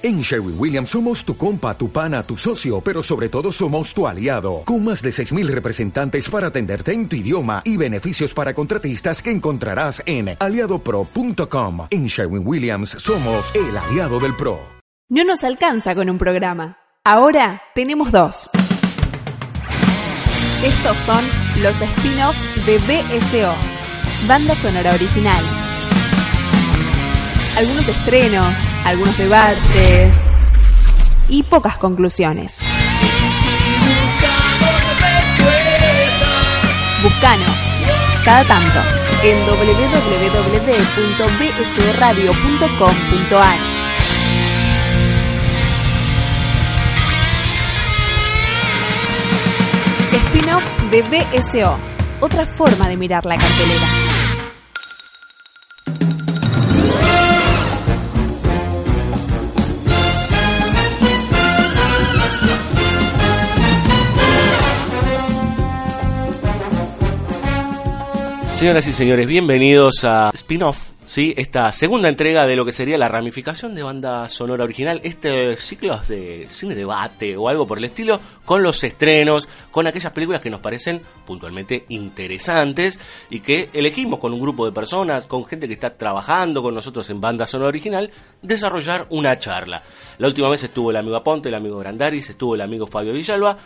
En Sherwin Williams somos tu compa, tu pana, tu socio, pero sobre todo somos tu aliado, con más de 6.000 representantes para atenderte en tu idioma y beneficios para contratistas que encontrarás en aliadopro.com. En Sherwin Williams somos el aliado del PRO. No nos alcanza con un programa. Ahora tenemos dos. Estos son los spin-offs de BSO, banda sonora original algunos estrenos, algunos debates y pocas conclusiones. Buscanos cada tanto en www.bsoradio.com.ar. Spin-off de BSO, otra forma de mirar la cartelera. Señoras y señores, bienvenidos a Spin-off, ¿sí? esta segunda entrega de lo que sería la ramificación de banda sonora original, este ciclo de cine debate o algo por el estilo, con los estrenos, con aquellas películas que nos parecen puntualmente interesantes y que elegimos con un grupo de personas, con gente que está trabajando con nosotros en banda sonora original, desarrollar una charla. La última vez estuvo el amigo Aponte, el amigo Grandaris, estuvo el amigo Fabio Villalba,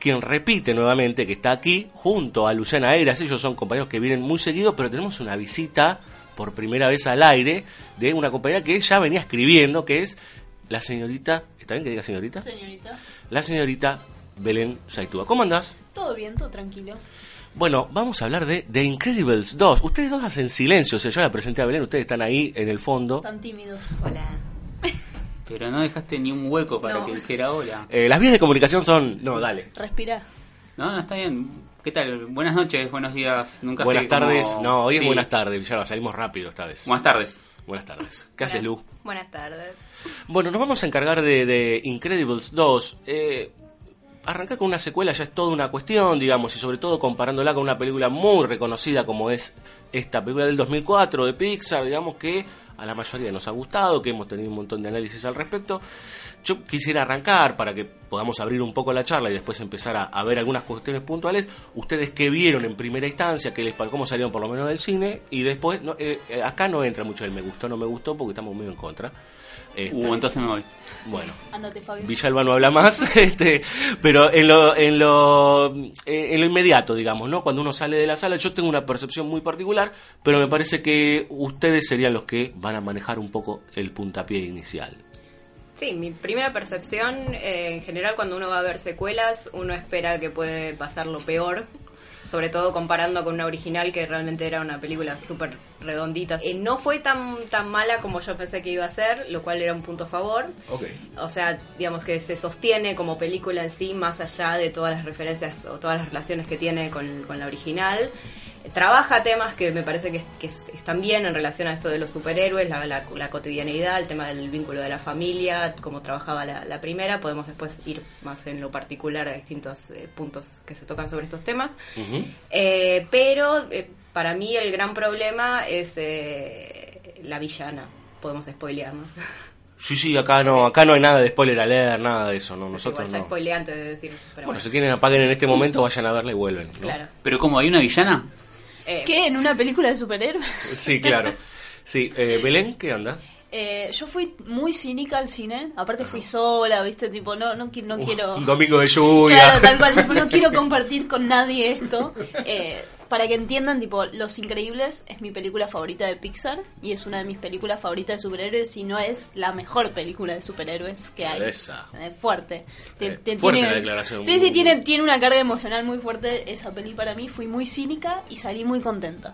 quien repite nuevamente que está aquí junto a Luciana Eras. Ellos son compañeros que vienen muy seguidos, pero tenemos una visita por primera vez al aire de una compañera que ya venía escribiendo, que es la señorita, ¿está bien que diga señorita? Señorita. La señorita Belén Saitúa. ¿Cómo andás? Todo bien, todo tranquilo. Bueno, vamos a hablar de The Incredibles 2. Ustedes dos hacen silencio, o sea, yo la presenté a Belén, ustedes están ahí en el fondo. Tan tímidos. Hola. Pero no dejaste ni un hueco para No. que dijera hola. Eh, las vías de comunicación son... No, dale. Respira. No, no, está bien. ¿Qué tal? Buenas noches, buenos días. Nunca Buenas tardes. No, hoy es Sí. buenas tardes, Villalba, salimos rápido esta vez. Buenas tardes. Buenas tardes. ¿Qué haces, Lu? Buenas tardes. Bueno, nos vamos a encargar de, de Incredibles 2. Eh, arrancar con una secuela ya es toda una cuestión, digamos, y sobre todo comparándola con una película muy reconocida como es esta película del 2004 de Pixar, digamos que a la mayoría nos ha gustado, que hemos tenido un montón de análisis al respecto. Yo quisiera arrancar para que podamos abrir un poco la charla y después empezar a, ver algunas cuestiones puntuales. Ustedes qué vieron en primera instancia, qué les cómo salieron por lo menos del cine y después no, eh, eh, acá no entra mucho el me gustó no me gustó porque estamos medio en contra. Este, Uh, entonces me voy. bueno, Ándate, Fabio. Villalba no habla más, este, pero en lo, en lo, eh, en lo inmediato, digamos, ¿no? Cuando uno sale de la sala, yo tengo una percepción muy particular, pero me parece que ustedes serían los que van a manejar un poco el puntapié inicial. Sí, mi primera percepción, eh, en general cuando uno va a ver secuelas, uno espera que puede pasar lo peor, sobre todo comparando con una original que realmente era una película súper redondita. Eh, no fue tan, tan mala como yo pensé que iba a ser, lo cual era un punto a favor. O sea, digamos que se sostiene como película en sí, más allá de todas las referencias o todas las relaciones que tiene con, con la original. Trabaja temas que me parece que, es- que es- están bien en relación a esto de los superhéroes, la, la- la cotidianeidad, el tema del vínculo de la familia, cómo trabajaba la, la primera. Podemos después ir más en lo particular a distintos eh, puntos que se tocan sobre estos temas. Ujú. Eh, pero eh, para mí el gran problema es eh, la villana. Podemos spoilear, ¿no? Sí, sí, acá no, acá no hay nada de spoiler a leer, nada de eso, no, nosotros Igual ya no. spoileé antes de decir. Pero Bueno, bueno, si quieren apaguen en este momento, vayan a verla y vuelven. ¿no? claro. ¿Pero cómo? ¿Hay una villana? Eh, ¿Qué? ¿En una película de superhéroes? Sí, claro. Sí, eh, Belén, ¿qué anda? Eh, yo fui muy cínica al cine. Aparte fui sola, ¿viste? Tipo, no, no, no quiero... Un domingo de lluvia. Claro, tal cual. tipo, No quiero compartir con nadie esto. Eh, para que entiendan, tipo, Los Increíbles es mi película favorita de Pixar y es una de mis películas favoritas de superhéroes y no es la mejor película de superhéroes que hay. Esa. Eh, fuerte. Te- Eh, te fuerte la declaración. Sí, sí, tiene, tiene una carga emocional muy fuerte esa peli para mí. Fui muy cínica y salí muy contenta.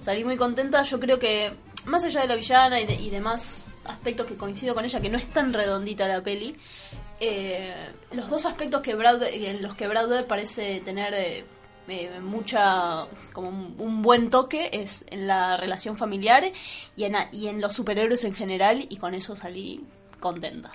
Salí muy contenta. Yo creo que, más allá de la villana y, de- y demás aspectos que coincido con ella, que no es tan redondita la peli, eh, los dos aspectos que Browder- en los que Browder parece tener eh, eh, mucha como un, un buen toque es en la relación familiar y en, y en los superhéroes en general y con eso salí contenta.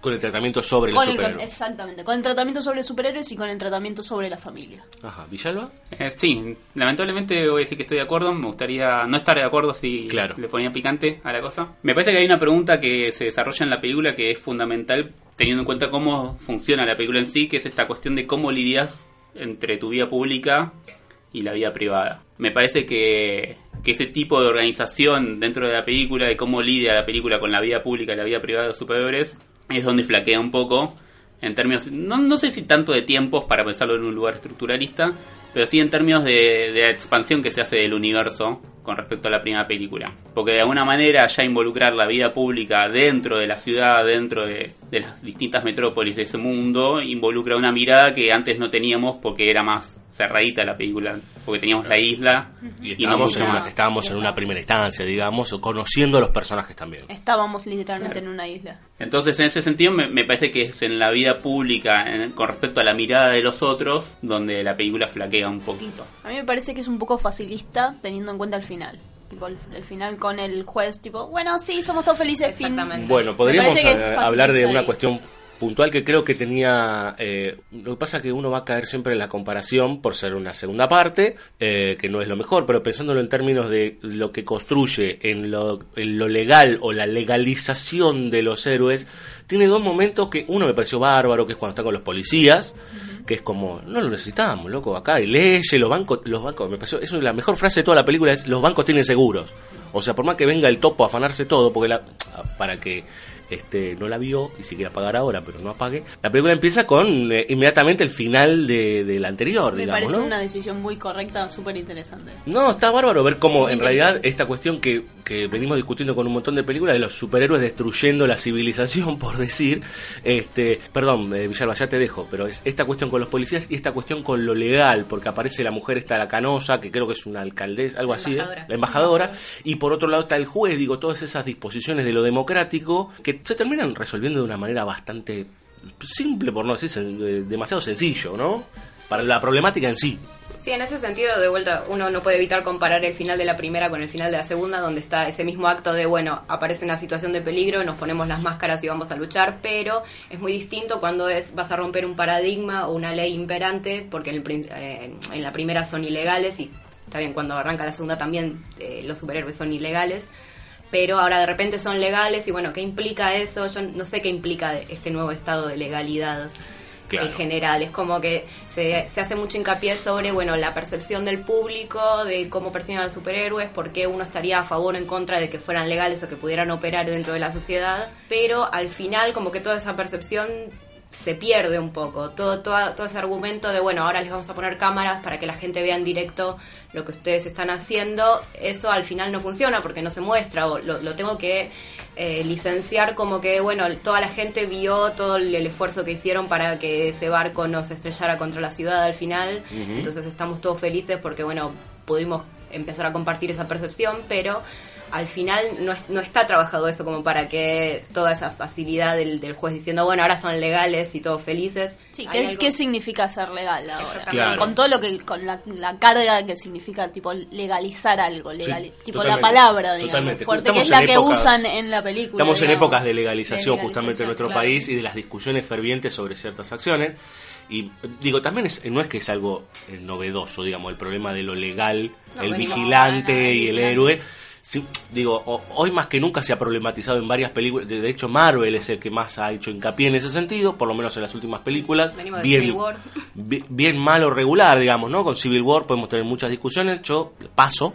Con el tratamiento sobre Con los el, superhéroes. exactamente, con el tratamiento sobre superhéroes y con el tratamiento sobre la familia. Ajá, ¿Villalba? Eh, sí, lamentablemente voy a decir que estoy de acuerdo. Me gustaría no estar de acuerdo si Claro. le ponía picante a la cosa. Me parece que hay una pregunta que se desarrolla en la película que es fundamental teniendo en cuenta cómo funciona la película en sí, que es esta cuestión de cómo lidias entre tu vida pública y la vida privada. Me parece que, que ese tipo de organización dentro de la película, de cómo lidia la película con la vida pública y la vida privada de los superhéroes, es donde flaquea un poco en términos, no, no sé si tanto de tiempos para pensarlo en un lugar estructuralista, pero sí en términos de, de la expansión que se hace del universo con respecto a la primera película. Porque de alguna manera ya involucrar la vida pública dentro de la ciudad, dentro de, de las distintas metrópolis de ese mundo, involucra una mirada que antes no teníamos porque era más cerradita la película, porque teníamos la isla Y y no estábamos, en, una, más. estábamos en una primera instancia, digamos, o conociendo a los personajes también. Estábamos literalmente en una isla. Entonces, en ese sentido, me, me parece que es en la vida pública, en- con respecto a la mirada de los otros, donde la película flaquea un poquito. A mí me parece que es un poco facilista teniendo en cuenta el final. Tipo, el, el final con el juez, tipo, bueno, sí, somos todos felices, fin. Bueno, podríamos eh, hablar de una ahí. cuestión puntual que creo que tenía... eh, lo que pasa es que uno va a caer siempre en la comparación por ser una segunda parte, eh, que no es lo mejor, pero pensándolo en términos de lo que construye en lo, en lo legal o la legalización de los héroes, tiene dos momentos que uno me pareció bárbaro, que es cuando está con los policías, que es como, no lo necesitamos, loco, acá hay leyes, los bancos, los bancos, me pareció, eso es la mejor frase de toda la película, es los bancos tienen seguros. O sea, por más que venga el topo a afanarse todo, porque la, para que este no la vio y si quiere apagar ahora, pero no apague, la película empieza con eh, inmediatamente el final de, de la anterior, Me digamos, parece ¿no? una decisión muy correcta, súper interesante. No, está bárbaro ver cómo Muy en realidad esta cuestión que, que venimos discutiendo con un montón de películas de los superhéroes destruyendo la civilización, por decir, este, perdón, eh, Villalba, ya te dejo, pero es esta cuestión con los policías y esta cuestión con lo legal, porque aparece la mujer esta la canosa, que creo que es una alcaldesa, algo La así, ¿eh? la embajadora, y por otro lado está el juez, digo, todas esas disposiciones de lo democrático que se terminan resolviendo de una manera bastante simple, por no decir eh, demasiado sencillo, ¿no? Para la problemática en sí. Sí, en ese sentido, de vuelta, uno no puede evitar comparar el final de la primera con el final de la segunda, donde está ese mismo acto de, bueno, aparece una situación de peligro, nos ponemos las máscaras y vamos a luchar, pero es muy distinto cuando es vas a romper un paradigma o una ley imperante, porque en, el eh, en la primera son ilegales y está bien, cuando arranca la segunda también eh, los superhéroes son ilegales, pero ahora de repente son legales y bueno, ¿qué implica eso? Yo no sé qué implica este nuevo estado de legalidad Claro. en general. Es como que se, se hace mucho hincapié sobre, bueno, la percepción del público, de cómo perciben a los superhéroes, por qué uno estaría a favor o en contra de que fueran legales o que pudieran operar dentro de la sociedad. Pero al final, como que toda esa percepción se pierde un poco. Todo, todo, todo ese argumento de, bueno, ahora les vamos a poner cámaras para que la gente vea en directo lo que ustedes están haciendo, eso al final no funciona porque no se muestra. O lo, lo tengo que eh, licenciar como que, bueno, toda la gente vio todo el, el esfuerzo que hicieron para que ese barco no se estrellara contra la ciudad al final, entonces estamos todos felices porque, bueno, pudimos empezar a compartir esa percepción, pero al final no, es- no está trabajado eso como para que toda esa facilidad del, del juez diciendo, bueno, ahora son legales y todos felices. Sí, ¿qué, algo- qué significa ser legal ahora? Claro. Con todo lo que, con la, la carga que significa, tipo, legalizar algo, legal, Sí, tipo la palabra, digamos, totalmente. fuerte, Estamos que es la que épocas- usan en la película. Estamos en épocas de legalización De justamente en nuestro claro. país y de las discusiones fervientes sobre ciertas acciones. Y digo, también es, no es que es algo eh, novedoso, digamos, el problema de lo legal, No, el vigilante el y el vigilante. héroe. Sí, digo, o- hoy más que nunca se ha problematizado en varias películas. De de hecho, Marvel es el que más ha hecho hincapié en ese sentido, por lo menos en las últimas películas. Venimos de bien, Civil War. bi- bien mal o regular, digamos, ¿no? Con Civil War podemos tener muchas discusiones. Yo paso,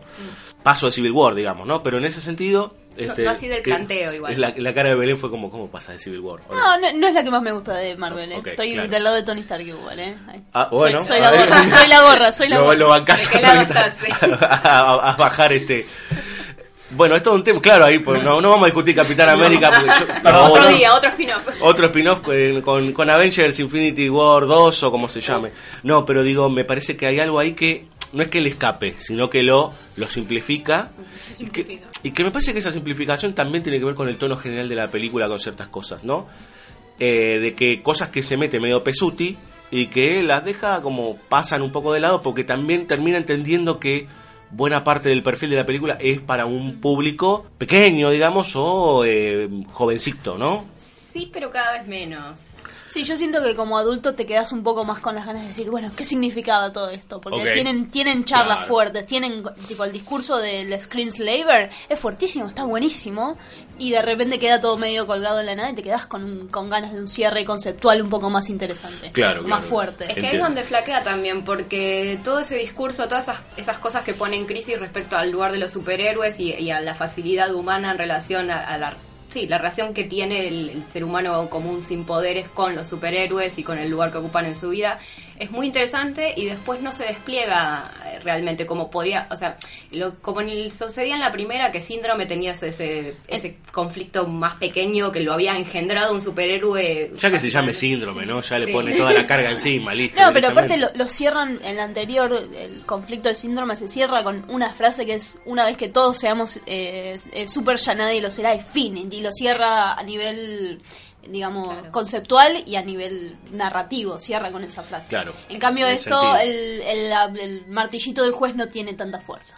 paso de Civil War, digamos, ¿no? Pero en ese sentido. este, no así del que- planteo igual. es La, la cara de Belén fue como, ¿cómo pasa de Civil War? ¿O No, no, no es la que más me gusta de Marvel, ¿eh? Estoy claro. del lado de Tony Stark igual, ¿eh? Ah, bueno, soy, la gorra, soy la gorra, soy la lo, gorra. lo bancás ¿De qué lado ahorita estás? a, a bajar este. Bueno, esto es un tema, claro, ahí pues, no, no vamos a discutir Capitán América porque yo, pero otro día, otro spin-off. otro spin-off con, con, con Avengers Infinity War 2 o como se llame. No, pero digo, me parece que hay algo ahí que no es que le escape, sino que lo, lo simplifica. Y que, y que me parece que esa simplificación también tiene que ver con el tono general de la película, con ciertas cosas, ¿no? Eh, de que cosas que se mete medio pesuti y que las deja como pasan un poco de lado porque también termina entendiendo que buena parte del perfil de la película es para un público pequeño, digamos, o eh, jovencito, ¿no? Sí, pero cada vez menos. Sí, yo siento que como adulto te quedas un poco más con las ganas de decir, bueno, ¿qué significaba todo esto? Porque tienen tienen charlas Claro. fuertes, tienen tipo el discurso del screenslaver es fuertísimo, está buenísimo y de repente queda todo medio colgado en la nada y te quedas con, un- con ganas de un cierre conceptual un poco más interesante, Claro, más claro. fuerte. Es que ahí es donde flaquea también, porque todo ese discurso, todas esas, esas cosas que pone en crisis respecto al lugar de los superhéroes y, y a la facilidad humana en relación a, a la, sí, la relación que tiene el, el ser humano común sin poderes con los superhéroes y con el lugar que ocupan en su vida, es muy interesante y después no se despliega eh, realmente como podría, o sea, lo, como en el, sucedía en la primera, que Síndrome tenía ese, ese, conflicto más pequeño que lo había engendrado un superhéroe. Ya que se llame síndrome, ¿no? Ya le Sí. pone toda la carga encima, listo. No, pero aparte lo, lo cierran en la anterior, el conflicto del síndrome se cierra con una frase que es una vez que todos seamos eh, eh, super ya nadie lo será y fin, y lo cierra a nivel digamos Claro. conceptual y a nivel narrativo, cierra con esa frase. Claro, En cambio en esto, el, el- el martillito del juez no tiene tanta fuerza.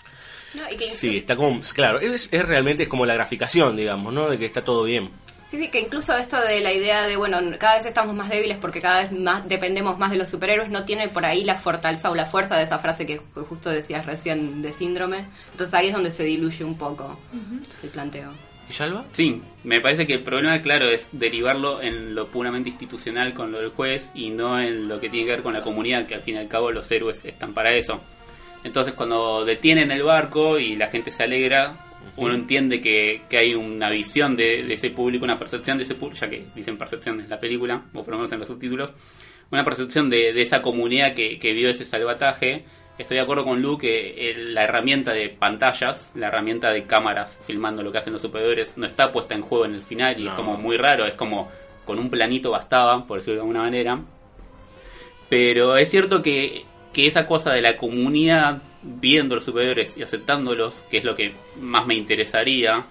No, y que Sí, está como, claro, es, es realmente es como la graficación, digamos, ¿no? De que está todo bien. Sí, sí, que incluso esto de la idea de, bueno, cada vez estamos más débiles porque cada vez más dependemos más de los superhéroes, no tiene por ahí la fortaleza o la fuerza de esa frase que ju- justo decías recién de síndrome. Entonces ahí es donde se diluye un poco el planteo. ¿Y Yalva? Sí, me parece que el problema, claro, es derivarlo en lo puramente institucional con lo del juez y no en lo que tiene que ver con la comunidad, que al fin y al cabo los héroes están para eso. Entonces, cuando detienen el barco y la gente se alegra, uno entiende que, que hay una visión de, de ese público, una percepción de ese público, ya que dicen percepción en la película, o por lo menos en los subtítulos, una percepción de, de esa comunidad que, que vio ese salvataje. Estoy de acuerdo con Lu que el- la herramienta de pantallas, la herramienta de cámaras filmando lo que hacen los superiores, no está puesta en juego en el final y es como muy raro, es como con un planito bastaba, por decirlo de alguna manera. Pero es cierto que, que esa cosa de la comunidad viendo los superiores y aceptándolos, que es lo que más me interesaría,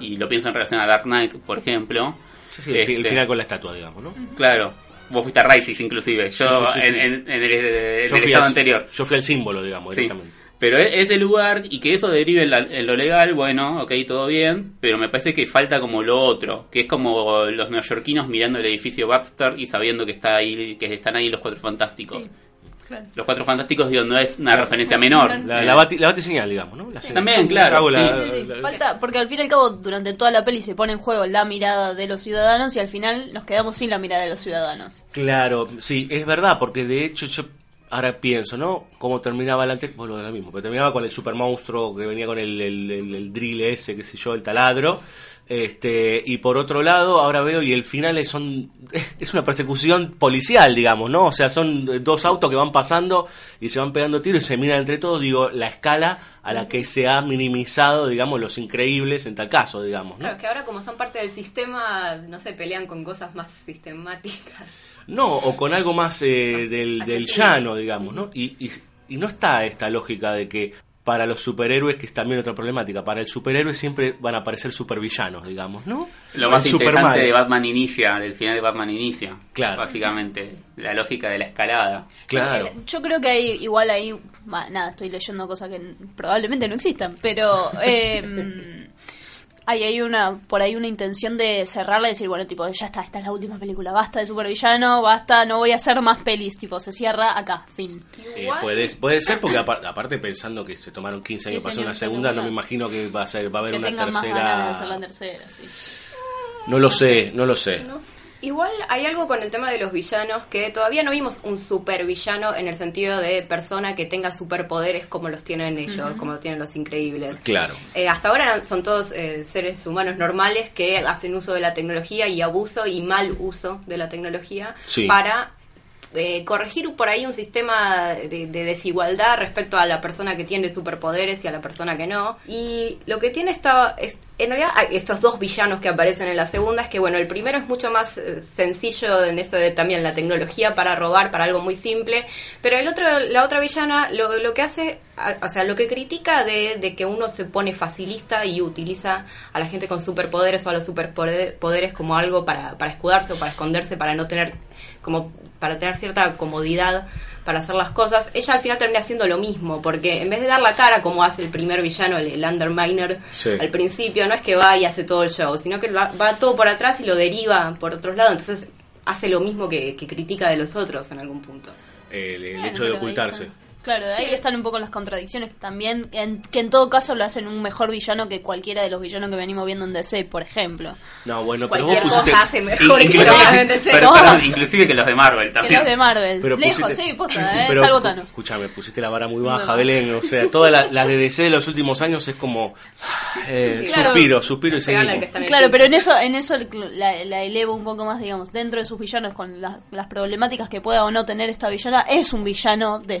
y lo pienso en relación a Dark Knight, por ejemplo. Sí, sí, fi- el Este, final con la estatua, digamos, ¿no? Claro, vos fuiste a Rises inclusive, yo Sí, sí, sí, sí. en, en- en el, en Yo el fui, estado al, anterior. yo fui al símbolo, digamos, Sí. directamente. Pero e- ese lugar y que eso derive en, la- en lo legal, bueno, ok, todo bien, pero me parece que falta como lo otro, que es como los neoyorquinos mirando el edificio Baxter y sabiendo que está ahí, que están ahí los cuatro fantásticos. Claro. Los cuatro fantásticos, digo, no es una referencia menor. La, la, bati, la batiseñal, digamos, ¿no? La señal. También, claro, la- sí, Sí, sí, la- falta, porque al fin y al cabo durante toda la peli se pone en juego la mirada de los ciudadanos y al final nos quedamos sin la mirada de los ciudadanos. Claro, sí, es verdad, porque de hecho yo ahora pienso, ¿no? Cómo terminaba el anterior, bueno, lo mismo, pero terminaba con el super monstruo que venía con el, el, el- el drill ese, qué sé yo, el taladro. Este, y por otro lado, ahora veo y el final es, son, es una persecución policial, digamos, ¿no? O sea, son dos autos que van pasando y se van pegando tiros y se miran entre todos, digo, la escala a la que se ha minimizado, digamos, los increíbles en tal caso, digamos, ¿no? Claro, que ahora como son parte del sistema, no sé, pelean con cosas más sistemáticas. No, o con algo más eh, del, del llano, digamos, ¿no? Y, y, y no está esta lógica de que para los superhéroes, que es también otra problemática, para el superhéroe siempre van a aparecer supervillanos, digamos, ¿no? Lo más El interesante Superman. de Batman Inicia, del final de Batman Inicia. Claro. Básicamente, la lógica de la escalada. Claro. Eh, Yo creo que hay igual ahí, nada, estoy leyendo cosas que probablemente no existan, pero eh, hay, hay una por ahí una intención de cerrarla y decir, bueno, tipo, ya está, esta es la última película, basta de supervillano, basta, no voy a hacer más pelis, tipo, se cierra acá, fin. Eh, puede, puede ser porque apar- aparte pensando que se tomaron 15 años 15 para hacer una segunda, no me imagino que va a ser va a haber Que una tengan más ganas de hacer tercera. la tercera, sí. No lo sé, no lo sé. No sé. Igual hay algo con el tema de los villanos que todavía no vimos un supervillano en el sentido de persona que tenga superpoderes como los tienen ellos, como los tienen los increíbles. Claro. Eh, hasta ahora son todos eh, seres humanos normales que hacen uso de la tecnología y abuso y mal uso de la tecnología Sí. para eh, corregir por ahí un sistema de, de desigualdad respecto a la persona que tiene superpoderes y a la persona que no. Y lo que tiene esta... es- en realidad, estos dos villanos que aparecen en la segunda es que, bueno, el primero es mucho más eh, sencillo en eso de también la tecnología para robar, para algo muy simple, pero el otro, la otra villana lo, lo que hace, o sea, lo que critica de, de que uno se pone facilista y utiliza a la gente con superpoderes o a los superpoderes como algo para, para escudarse o para esconderse, para no tener, como, para tener cierta comodidad para hacer las cosas, ella al final termina haciendo lo mismo, porque en vez de dar la cara como hace el primer villano, el, el Underminer, Sí. al principio, no es que va y hace todo el show, sino que va, va todo por atrás y lo deriva por otros lados, entonces hace lo mismo que, que critica de los otros en algún punto. El, el Bueno, hecho de ocultarse. Claro, de ahí están un poco las contradicciones también, en- que en todo caso lo hacen un mejor villano que cualquiera de los villanos que venimos viendo en DC, por ejemplo. No, bueno, pero vos Cualquier pusiste... cosa hace mejor que Inclusive- lo que hagan de ser. pero, perdón, inclusive que los de Marvel Que también. los de Marvel. Pero Lejos, pusiste- sí, posta, ¿eh? Pero, Salvo Thanos. Escuchame, pusiste la vara muy baja. Belén. O sea, todas las las de DC de los últimos años es como. eh, Claro. Suspiro, suspiro y seguimos. que en Claro, pero en eso, en eso la, la elevo un poco más, digamos, dentro de sus villanos, con las, las problemáticas que pueda o no tener esta villana, es un villano de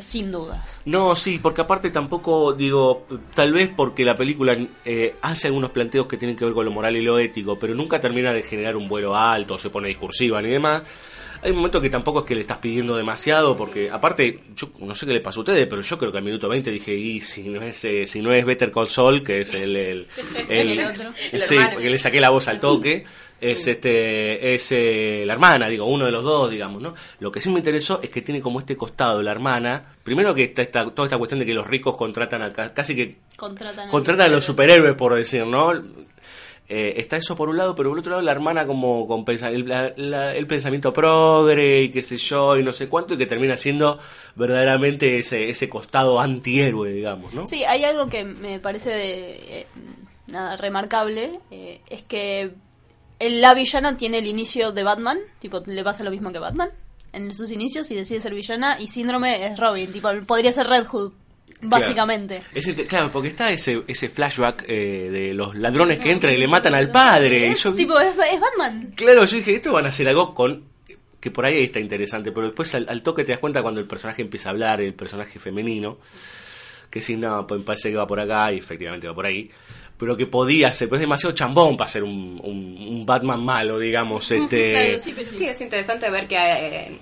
sin dudas. No, sí, porque aparte tampoco, digo, tal vez porque la película eh, hace algunos planteos que tienen que ver con lo moral y lo ético, pero nunca termina de generar un vuelo alto, se pone discursiva ni demás. Hay un momento que tampoco es que le estás pidiendo demasiado, porque aparte, yo no sé qué le pasó a ustedes, pero yo creo que al minuto 20 dije, y si no es, eh, si no es Better Call Saul, que es el... el, el- El otro. El sí, porque le saqué la voz al toque. Es este es eh, la hermana, digo, uno de los dos, digamos, ¿no? Lo que sí me interesó es que tiene como este costado la hermana. Primero que está esta, toda esta cuestión de que los ricos contratan a ca- casi que Contratan, contratan a los superhéroes, por decir, ¿no? Eh, está eso por un lado, pero por otro lado la hermana como con pensa- el, la- la- el pensamiento progre y qué sé yo y no sé cuánto y que termina siendo verdaderamente ese, ese costado antihéroe, digamos, ¿no? Sí, hay algo que me parece de, eh, nada, remarcable, eh, es que la villana tiene el inicio de Batman, tipo, le pasa lo mismo que Batman en sus inicios y decide ser villana, y Síndrome es Robin, tipo, podría ser Red Hood, básicamente. Claro, porque está ese, ese flashback eh, de los ladrones que entran y le matan al padre. Es, yo- tipo, es, es Batman. Claro, yo dije, esto van a hacer algo con... Que por ahí está interesante, pero después al, al toque te das cuenta cuando el personaje empieza a hablar, el personaje femenino, que si no, pues parece que va por acá y efectivamente va por ahí, pero que podía ser, pues es demasiado chambón para ser un, un, un Batman malo, digamos, este... Claro, sí, pero- Sí, es interesante ver que, eh,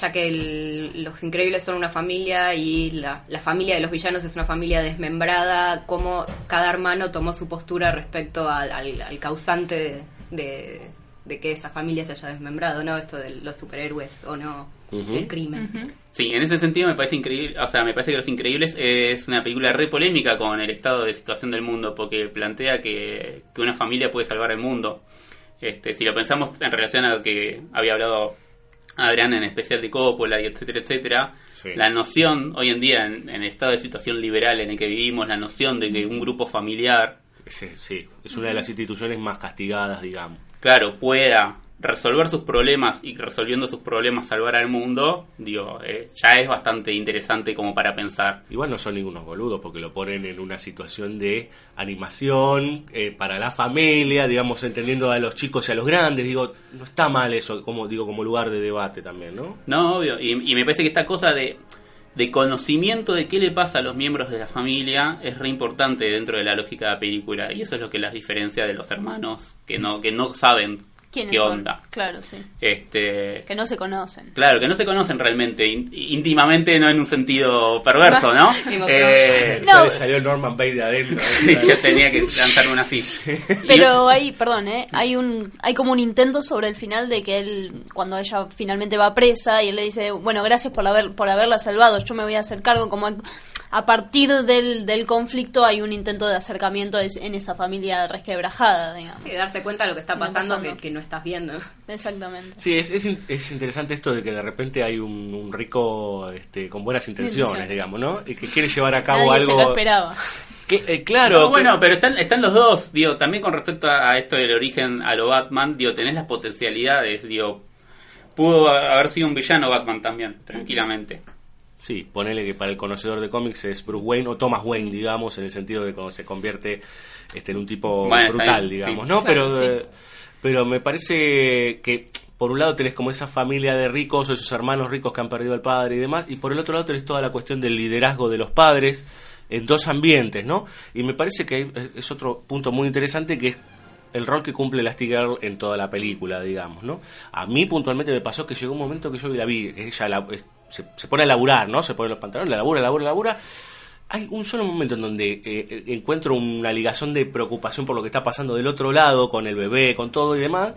ya que el- los increíbles son una familia y la, la familia de los villanos es una familia desmembrada, cómo cada hermano tomó su postura respecto al, al- al causante de, de- de que esa familia se haya desmembrado, ¿no? Esto de los superhéroes o no, Ujú. del crimen. Sí, en ese sentido me parece increíble, o sea, me parece que Los Increíbles es una película re polémica con el estado de situación del mundo, porque plantea que, que una familia puede salvar el mundo. Este, si lo pensamos en relación a lo que había hablado Adrián en especial de Coppola y etcétera, etcétera, Sí. la noción hoy en día en, en el estado de situación liberal en el que vivimos, la noción de que un grupo familiar, Ese- sí, es una de las instituciones más castigadas, digamos. claro, pueda resolver sus problemas y resolviendo sus problemas salvar al mundo, digo, eh, ya es bastante interesante como para pensar. Igual no son ningunos boludos porque lo ponen en una situación de animación eh, para la familia, digamos, entendiendo a los chicos y a los grandes. Digo, no está mal eso, como digo, como lugar de debate también, ¿no? No, obvio. Y, y me parece que esta cosa de, de conocimiento de qué le pasa a los miembros de la familia es re importante dentro de la lógica de la película. Y eso es lo que las diferencia de los hermanos que no, que no saben ¿Quiénes qué son? onda. Claro, sí. Este, Que no se conocen. Claro, que no se conocen realmente, ín- íntimamente, no en un sentido perverso, ¿no? Eh, No. Ya le salió el Norman Bates de adentro. yo tenía que lanzarme una ficha. Pero hay, perdón, ¿eh? hay un hay como un intento sobre el final de que él, cuando ella finalmente va presa y él le dice, bueno, gracias por, haber, por haberla salvado, yo me voy a hacer cargo, como a, partir del, del conflicto hay un intento de acercamiento en esa familia resquebrajada, digamos. Sí, darse cuenta de lo que está pasando, pasando. Que, que no estás viendo. Exactamente. Sí, es, es, es interesante esto de que de repente hay un, un rico este, con buenas intenciones, digamos, ¿no? Y que quiere llevar a cabo Nadie algo... se lo esperaba. Que, eh, claro. No, que- bueno, pero están, están los dos, digo, también con respecto a, a esto del origen a lo Batman, digo, tenés las potencialidades, digo, pudo haber sido un villano Batman también, tranquilamente. Sí, ponele que para el conocedor de cómics es Bruce Wayne o Thomas Wayne, digamos, en el sentido de cuando se convierte este, en un tipo Bueno, brutal, digamos, sí. ¿no? Claro, pero, sí. eh, pero me parece que por un lado tenés como esa familia de ricos o esos hermanos ricos que han perdido al padre y demás, y por el otro lado tenés toda la cuestión del liderazgo de los padres en dos ambientes, ¿no? Y me parece que es otro punto muy interesante que es el rol que cumple la Girl en toda la película, digamos, ¿no? A mí puntualmente me pasó que llegó un momento que yo la vi, que ella la- se, se pone a laburar, ¿no? Se pone los pantalones, la labura, labura, labura. Hay un solo momento en donde eh, eh, encuentro una ligación de preocupación por lo que está pasando del otro lado, con el bebé, con todo y demás.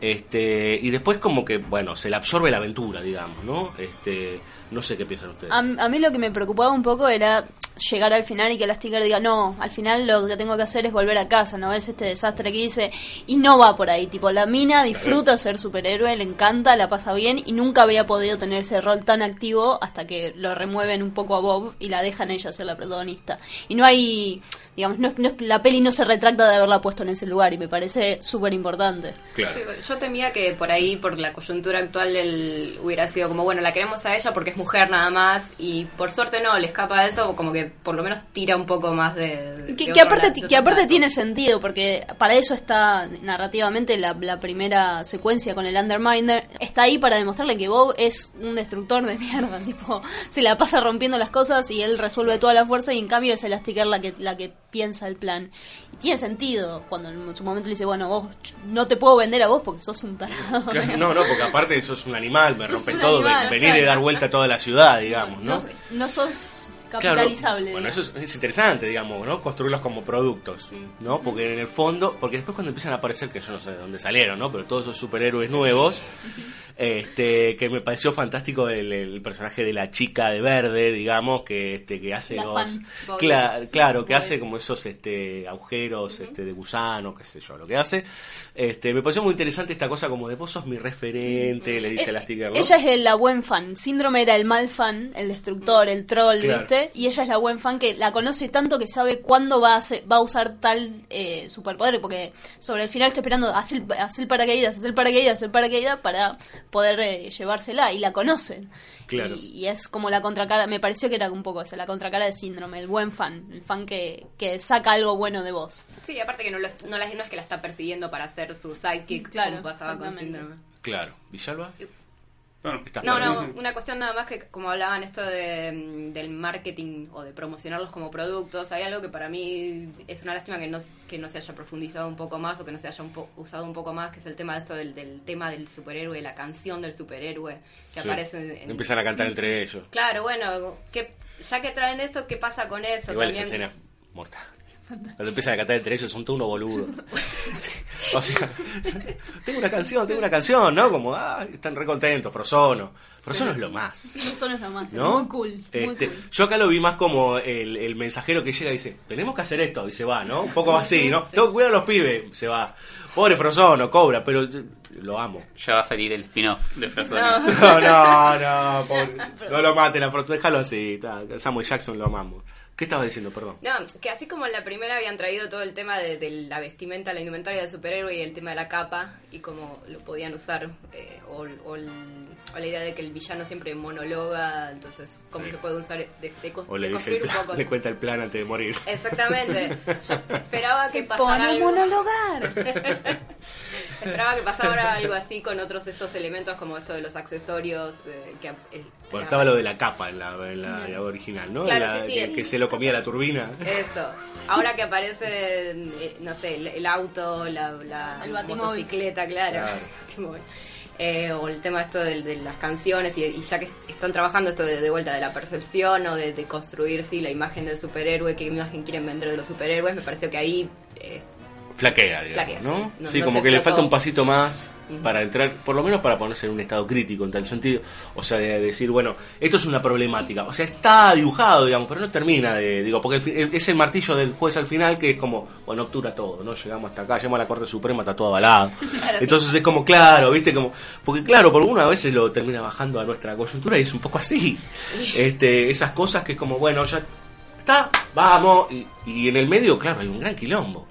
Este, y después como que, bueno, se le absorbe la aventura, digamos, ¿no? Este, no sé qué piensan ustedes. A, a mí lo que me preocupaba un poco era llegar al final y que la sticker diga, no, al final lo que tengo que hacer es volver a casa, ¿no? Es este desastre que hice. Y no va por ahí, tipo, la mina disfruta ser superhéroe, le encanta, la pasa bien y nunca había podido tener ese rol tan activo hasta que lo remueven un poco a Bob y la dejan ella ser la protagonista. Y no hay, digamos, no, es- no es- la peli no se retracta de haberla puesto en ese lugar y me parece súper importante. Claro. Yo temía que por ahí, por la coyuntura actual, él hubiera sido como, bueno, la queremos a ella porque es mujer nada más, y por suerte no, le escapa de eso, como que por lo menos tira un poco más de... de Que, que aparte, lado, que aparte tiene sentido, porque para eso está narrativamente la, la primera secuencia con el Underminer. Está ahí para demostrarle que Bob es un destructor de mierda. Tipo, se la pasa rompiendo las cosas y él resuelve toda la fuerza, y en cambio es Elastiker la que, la que piensa el plan. Y tiene sentido cuando en su momento le dice: Bueno, vos no te puedo vender a vos porque sos un tarado. Claro, No, no, porque aparte sos un animal, me rompen todo, animal, venir y dar vuelta a toda la ciudad, digamos, ¿no? No, no sos Claro, capitalizable. bueno, eso es, es interesante, digamos, ¿no? Construirlos como productos, ¿no? Porque en el fondo, porque después cuando empiezan a aparecer, que yo no sé de dónde salieron, ¿no? Pero todos esos superhéroes nuevos, este, que me pareció fantástico el, el personaje de la chica de verde, digamos, que este, que hace los. Cla- claro, que hace como esos este agujeros, este, de gusano, qué sé yo, lo que hace. Este, me pareció muy interesante esta cosa como de vos sos mi referente, le dice Eh, la sticker, ¿no? Ella es el- la buen fan. Síndrome era el mal fan, el destructor, el troll, Claro. ¿viste? Y ella es la buen fan que la conoce tanto que sabe cuándo va a, hacer- va a usar tal eh, superpoder. Porque sobre el final está esperando hacer, hacer el paracaídas, hacer el paracaídas, hacer el paracaídas para poder eh, llevársela. Y la conocen. Claro. Y, y es como la contracara. Me pareció que era un poco esa, la contracara de síndrome, el buen fan. El fan que, que saca algo bueno de vos. Sí, aparte que no, lo- no, la- no es que la está persiguiendo para ser su sidekick, Claro, como pasaba con. Síndrome. Claro, Villalba. Bueno, No, no, una cuestión nada más que como hablaban esto de, mm, del marketing o de promocionarlos como productos, hay algo que para mí es una lástima que no, que no se haya profundizado un poco más o que no se haya un po- usado un poco más, que es el tema de esto del, del tema del superhéroe, la canción del superhéroe que Sí. aparece en... Empiezan a cantar entre ellos. Claro, bueno, que, ya que traen esto, ¿qué pasa con eso? Igual esa También- escena mortal. Cuando empiezan a cantar entre ellos son todos unos boludos. Sí. O sea, tengo una canción, tengo una canción, ¿no? Como, ah, están re contentos, Frozono. Frozono es lo más. Eso no es lo más. ¿No? Muy cool. Muy Este, cool. Yo acá lo vi más como el, el mensajero que llega y dice, tenemos que hacer esto, y se va, ¿no? Un poco así, ¿no? Tengo que cuidar a los pibes, se va. Pobre Frozono, cobra, pero lo amo. ya va a salir el spin-off de Frozono. No, no, no, pobre. no lo maten a Frozono, déjalo así. Samuel Jackson lo amamos. ¿Qué estaba diciendo, perdón? No, que así como en la primera habían traído todo el tema de, la vestimenta, la indumentaria del superhéroe y el tema de la capa y cómo lo podían usar, eh, o, o el- o la idea de que el villano siempre monologa, entonces cómo Sí. se puede usar, de, de O le, de dice el construir un plan- poco. le cuenta el plan antes de morir. Exactamente. Yo esperaba que pasara algo, monologar. esperaba que pasara algo así con otros estos elementos como esto de los accesorios, eh, que el- Bueno, la- estaba lo de la capa en la, en la original, ¿no? Claro, La- sí, sí. que, que se lo comía la turbina. Eso. Ahora que aparece, eh, no sé, el, el auto, la, la El batimóvil. motocicleta, claro. Claro. Eh, o el tema esto de, de las canciones y, y ya que est- están trabajando esto de, de vuelta de la percepción o de, de construir sí, la imagen del superhéroe, qué imagen quieren vender de los superhéroes, me pareció que ahí eh, Flaquea, digamos, Flaquea, ¿no? sí. No- sí, no como que le falta un pasito más para entrar, por lo menos para ponerse en un estado crítico en tal sentido. O sea, de decir, bueno, esto es una problemática. O sea, está dibujado, digamos, pero no termina de, digo, porque el es el martillo del juez al final que es como, bueno, obtura todo, ¿no? Llegamos hasta acá, llegamos a la Corte Suprema, está todo avalado. Entonces es como, claro, ¿viste? como Porque claro, por una a veces lo termina bajando a nuestra coyuntura y es un poco así. Este, esas cosas que es como, bueno, ya está, vamos. Y, y en el medio, claro, hay un gran quilombo.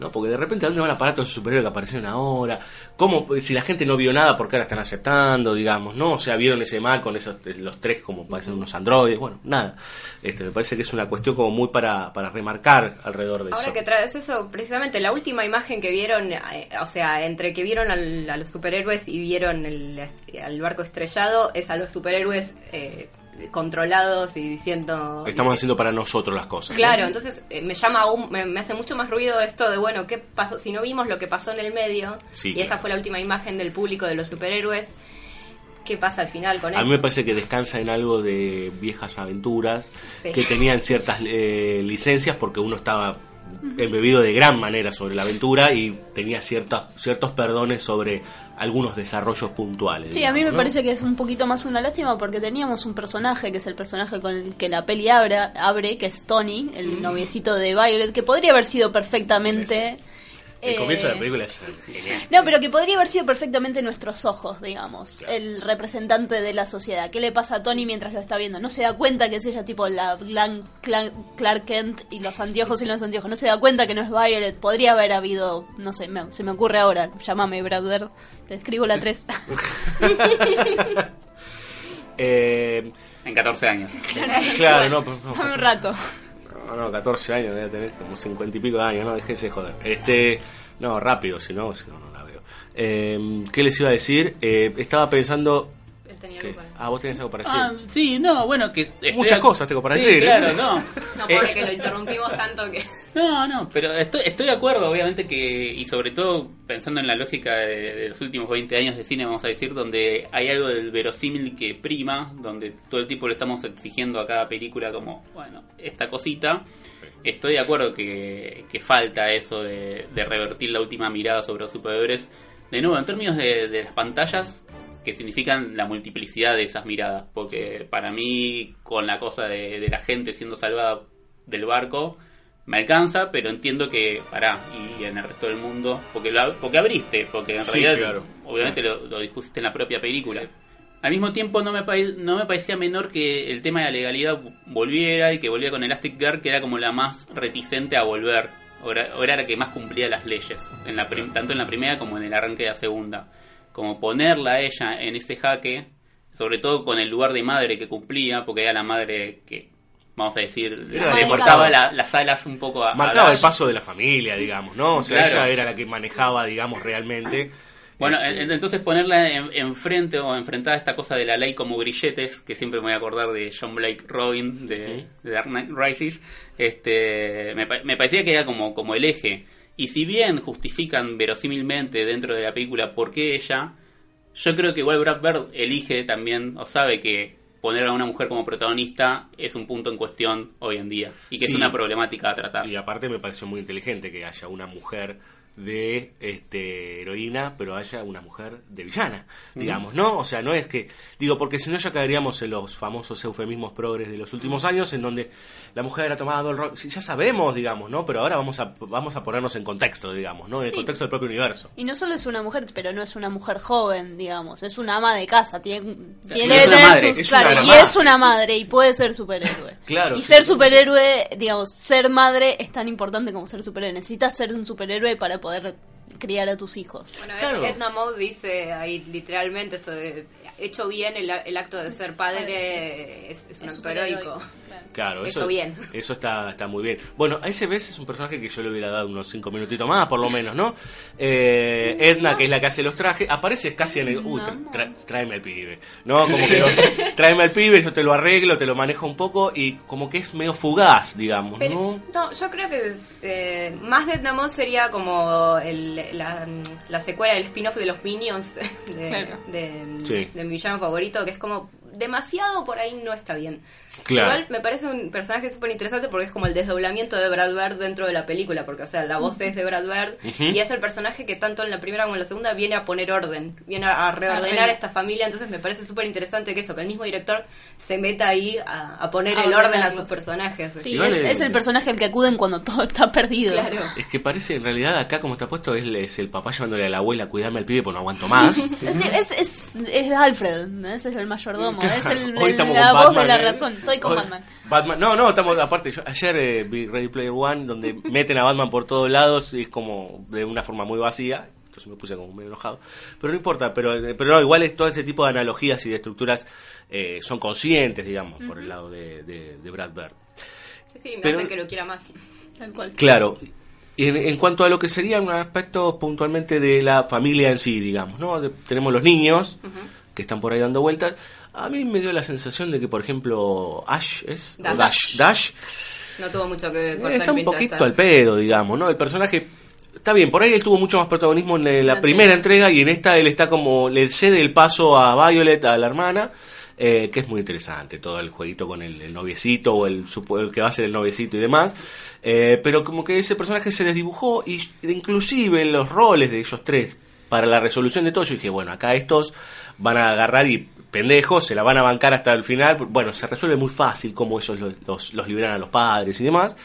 ¿No? Porque de repente, ¿a dónde van a parar todos esos superhéroes que aparecieron ahora? ¿Cómo, si la gente no vio nada, por qué ahora están aceptando, digamos, ¿no? O sea, vieron ese mal con esos, los tres como parecen unos androides, bueno, nada. Este, me parece que es una cuestión como muy para, para remarcar alrededor de Ahora eso. que traes eso, precisamente la última imagen que vieron, eh, o sea, entre que vieron al- a los superhéroes y vieron el, al barco estrellado, es a los superhéroes eh, controlados y diciendo... Estamos haciendo para nosotros las cosas. ¿no? Claro, entonces eh, me llama aún, me, me hace mucho más ruido esto de, bueno, ¿qué pasó? Si no vimos lo que pasó en el medio, Sí, y claro. esa fue la última imagen del público de los superhéroes, ¿qué pasa al final con A eso? mí me parece que descansa en algo de viejas aventuras Sí. que tenían ciertas eh, licencias porque uno estaba embebido de gran manera sobre la aventura y tenía ciertos, ciertos perdones sobre algunos desarrollos puntuales. Sí, a mí me parece que es un poquito más una lástima porque teníamos un personaje que es el personaje con el que la peli abre, abre que es Tony, el noviecito de Violet, que podría haber sido perfectamente... El eh, comienzo de la película es genial. No, pero que podría haber sido perfectamente nuestros ojos, digamos, el representante de la sociedad. ¿Qué le pasa a Tony mientras lo está viendo? No se da cuenta que es ella tipo la Clark Kent y los anteojos y los anteojos. No se da cuenta que no es Violet. Podría haber habido, no sé, me- se me ocurre ahora. Llámame, Brad Te escribo la 3. Eh, En 14 años. claro, no, no, Dame un rato. No, no, 14 años, debe tener como 50 y pico de años, no, déjese de joder. Este, no, rápido, si no, si no, no la veo. Eh, ¿Qué les iba a decir? Eh, estaba pensando... Tenía algo para- ah, vos tenés algo para decir. Ah, sí, no, bueno, que... estoy- Muchas cosas tengo para Sí, decir. ¿eh? Claro, no. No, Eh, pobre que lo interrumpimos tanto que... No, no, pero estoy, estoy de acuerdo, obviamente que, y sobre todo pensando en la lógica de, de los últimos 20 años de cine, vamos a decir, donde hay algo del verosímil que prima, donde todo el tiempo le estamos exigiendo a cada película como, bueno, esta cosita. Estoy de acuerdo que, que falta eso de, de revertir la última mirada sobre los superhéroes. De nuevo, en términos de, de las pantallas, que significan la multiplicidad de esas miradas, porque para mí, con la cosa de, de la gente siendo salvada del barco, me alcanza, pero entiendo que, pará, y en el resto del mundo, porque lo, porque abriste, porque en Sí, realidad, claro. obviamente lo, lo dispusiste en la propia película. Al mismo tiempo no me, pare- no me parecía menor que el tema de la legalidad volviera y que volviera con Elastic Girl, que era como la más reticente a volver, o era, la que más cumplía las leyes, en la tanto en la primera como en el arranque de la segunda. Como ponerla a ella en ese jaque, sobre todo con el lugar de madre que cumplía, porque era la madre que, vamos a decir, Era le cortaba la- las alas un poco a, a Marcaba el paso de la familia, digamos, ¿no? O sea, Claro. ella era la que manejaba, digamos, realmente. Bueno, Este, en- entonces ponerla en- enfrente o enfrentada a esta cosa de la ley como grilletes, que siempre me voy a acordar de John Blake Robin de, de Dark Knight Rises, este, me, me parecía que era como, como el eje. Y si bien justifican verosímilmente dentro de la película por qué ella, yo creo que igual Brad Bird elige también, o sabe que poner a una mujer como protagonista es un punto en cuestión hoy en día y que Sí. es una problemática a tratar. Y aparte me pareció muy inteligente que haya una mujer de este heroína, pero haya una mujer de villana, digamos, ¿no? O sea, no es que, digo, porque si no ya caeríamos en los famosos eufemismos progres de los últimos años, en donde la mujer ha tomado el rol, ya sabemos, digamos, ¿no? Pero ahora vamos a, vamos a ponernos en contexto, digamos, ¿no? En el Sí. contexto del propio universo. Y no solo es una mujer, pero no es una mujer joven, digamos, es una ama de casa, tiene, tiene no es que una tener madre, sus- es claro, una y es una madre y puede ser superhéroe. Claro, y sí, ser sí. superhéroe, digamos, ser madre es tan importante como ser superhéroe. Necesitas ser un superhéroe para poder poder criar a tus hijos. Bueno, Claro. Edna Mode dice ahí literalmente esto de hecho bien el, el acto de ser padre es, es un Es acto heroico. claro. Eso, bien. eso está, está muy bien. Bueno, a ese vez es un personaje que yo le hubiera dado unos cinco minutitos más, por lo menos, ¿no? Eh, Edna, que es la que hace los trajes, aparece casi en el... Uy, tra- tra- tráeme al pibe. ¿No? Como que lo- tráeme al pibe, yo te lo arreglo, te lo manejo un poco y como que es medio fugaz, digamos, Pero, ¿no? no, yo creo que es, eh, más de Edna Mode sería como el- la, la secuela del spin-off de los Minions de, Claro. de, Sí. de mi villano favorito, que es como demasiado por ahí no está bien. Claro. Igual me parece un personaje súper interesante porque es como el desdoblamiento de Brad Bird dentro de la película, porque o sea, la voz es de Brad Bird y es el personaje que tanto en la primera como en la segunda viene a poner orden, viene a, a reordenar Arregla. esta familia, entonces me parece súper interesante que eso, que el mismo director se meta ahí a, a poner A el orden a sus personajes. Sí, es, es- es el personaje al que acuden cuando todo está perdido. Claro. Es que parece, en realidad, acá como está puesto, es, es el papá llevándole a la abuela, cuidame al pibe, pues no aguanto más. Es, es, es Alfred, ese es el mayordomo, es el, Hoy el- estamos la con voz Batman, de la ¿eh? razón. Estoy con Hoy- Batman. Batman. No, no, estamos aparte. Yo, ayer eh, vi Ready Player One, donde meten a Batman por todos lados y es como de una forma muy vacía. Entonces me puse como medio enojado. Pero no importa, pero, eh, pero no, igual es todo ese tipo de analogías y de estructuras eh, son conscientes, digamos, por el lado de, de, de Brad Bird. Sí, sí, me Pero- hace que lo quiera más. Tal cual. Claro. En, en cuanto a lo que sería un aspecto puntualmente de la familia en sí, digamos, ¿no? De- tenemos los niños que están por ahí dando vueltas. A mí me dio la sensación de que, por ejemplo, Ash es. o Dash. Dash. Dash No tuvo mucho que eh, cortar está un poquito al pedo, digamos, ¿no? El personaje. Está bien, por ahí él tuvo mucho más protagonismo en la, primera entrega y en esta él está como. Le cede el paso a Violet, a la hermana. eh, que es muy interesante todo el jueguito con el, el noviecito o el, el que va a ser el noviecito y demás. Eh, pero como que ese personaje se desdibujó y inclusive los roles de ellos tres para la resolución de todo, yo dije, bueno, acá estos van a agarrar y pendejos, se la van a bancar hasta el final. Bueno, se resuelve muy fácil cómo ellos los, los, los liberan a los padres y demás.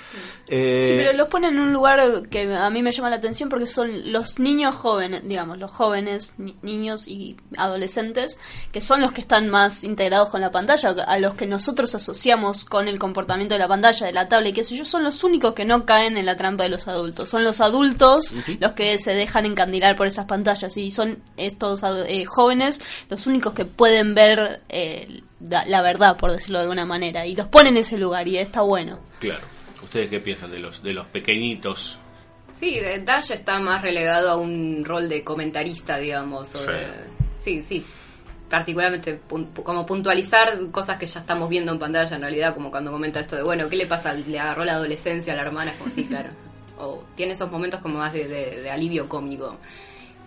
Eh, Sí, pero los ponen en un lugar que a mí me llama la atención porque son los niños jóvenes, digamos, los jóvenes, ni- niños y adolescentes, que son los que están más integrados con la pantalla, a los que nosotros asociamos con el comportamiento de la pantalla, de la tablet y qué sé yo, son los únicos que no caen en la trampa de los adultos. Son los adultos los que se dejan encandilar por esas pantallas y son estos eh, jóvenes los únicos que pueden ver eh, la, verdad, por decirlo de alguna manera, y los ponen en ese lugar y está bueno. Claro. ¿Ustedes qué piensan de los, de los pequeñitos? Sí, de- Dash está más relegado a un rol de comentarista, digamos. o Sí. de- sí, sí. Particularmente pun- como puntualizar cosas que ya estamos viendo en pantalla en realidad, como cuando comenta esto de, bueno, ¿qué le pasa? Le agarró la adolescencia a la hermana, es como sí, claro. O tiene esos momentos como más de, de- de alivio cómico.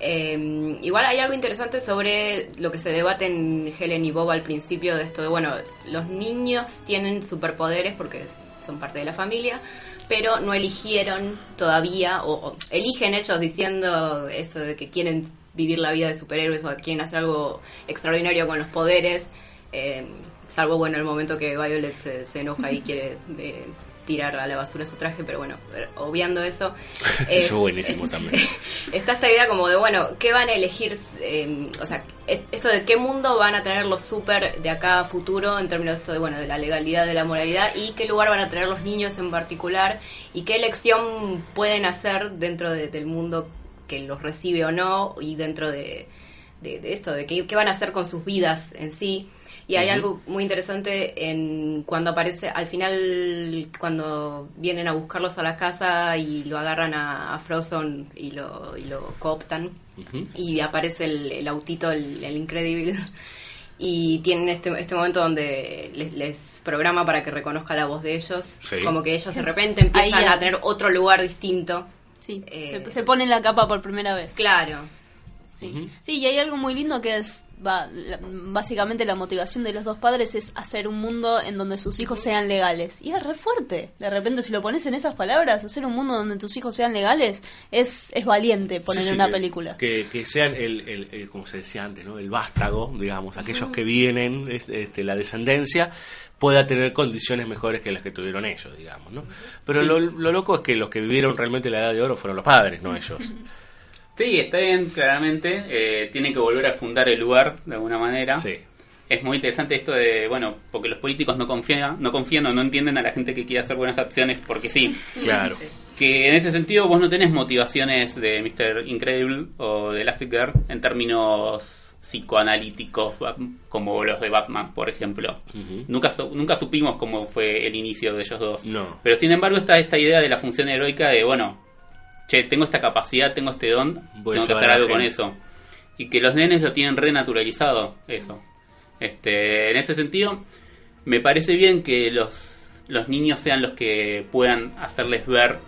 Eh, igual hay algo interesante sobre lo que se debate en Helen y Bob al principio de esto de, bueno, los niños tienen superpoderes porque son parte de la familia, pero no eligieron todavía, o, eligen ellos diciendo esto de que quieren vivir la vida de superhéroes o quieren hacer algo extraordinario con los poderes, eh, salvo, bueno, el momento que Violet se, se enoja y quiere eh, tirar a la basura su traje, pero bueno, obviando eso. eh, Eso es buenísimo también. está esta idea como de, bueno, ¿qué van a elegir? eh, o sea, es- esto de qué mundo van a tener los super de acá a futuro en términos de esto de, bueno, de la legalidad, de la moralidad y qué lugar van a tener los niños en particular y qué elección pueden hacer dentro de- del mundo que los recibe o no y dentro de, de- de esto, de qué, qué van a hacer con sus vidas en sí. Y hay algo muy interesante en cuando aparece, al final, cuando vienen a buscarlos a la casa y lo agarran a, a Frozen y lo, y lo cooptan. Y aparece el, el autito, el, el Incredible. Y tienen este, este momento donde les, les programa para que reconozca la voz de ellos. Sí. Como que ellos de repente empiezan Ahí, a tener otro lugar distinto. Sí, Eh, se, se pone en la capa por primera vez. Claro. Sí. sí, y hay algo muy lindo que es, va, la- básicamente la motivación de los dos padres es hacer un mundo en donde sus hijos sean legales. Y es re fuerte. De repente, si lo pones en esas palabras, hacer un mundo donde tus hijos sean legales es, es valiente poner Sí, en una que- película. Que, que sean, el, el- el- como se decía antes, ¿no? el vástago, digamos, aquellos que vienen, es- este, la descendencia, pueda tener condiciones mejores que las que tuvieron ellos, digamos. ¿no? Pero lo, lo loco es que los que vivieron realmente la edad de oro fueron los padres, no ellos. Sí, está bien, claramente. Eh, tienen que volver a fundar el lugar de alguna manera. Sí. Es muy interesante esto de, bueno, porque los políticos no confían, no confían o no entienden a la gente que quiere hacer buenas acciones porque sí. Claro. Que en ese sentido vos no tenés motivaciones de Mr. Incredible o de Elastigirl en términos psicoanalíticos como los de Batman, por ejemplo. Ujú. nunca, su- nunca supimos cómo fue el inicio de ellos dos. No. Pero sin embargo está esta idea de la función heroica de, bueno, che, tengo esta capacidad, tengo este don, Voy tengo que hacer algo con eso. Y que los nenes lo tienen renaturalizado, eso. Este, en ese sentido, me parece bien que los, los niños sean los que puedan hacerles ver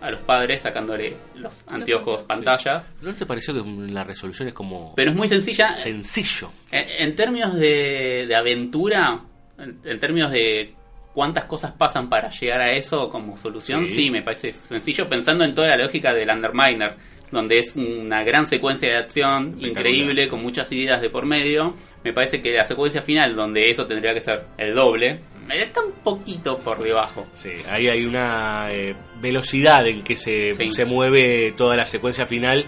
a los padres sacándole los anteojos pantalla. ¿No te pareció que la resolución es como Pero es muy sencilla. sencillo? En, en términos de, de aventura, en, en términos de cuántas cosas pasan para llegar a eso como solución, Sí. sí. me parece sencillo pensando en toda la lógica del Underminer, donde es una gran secuencia de acción increíble, sí. con muchas ideas de por medio. Me parece que la secuencia final, donde eso tendría que ser el doble, está un poquito por debajo. Sí, ahí hay una eh, velocidad en que se, Sí. se mueve toda la secuencia final,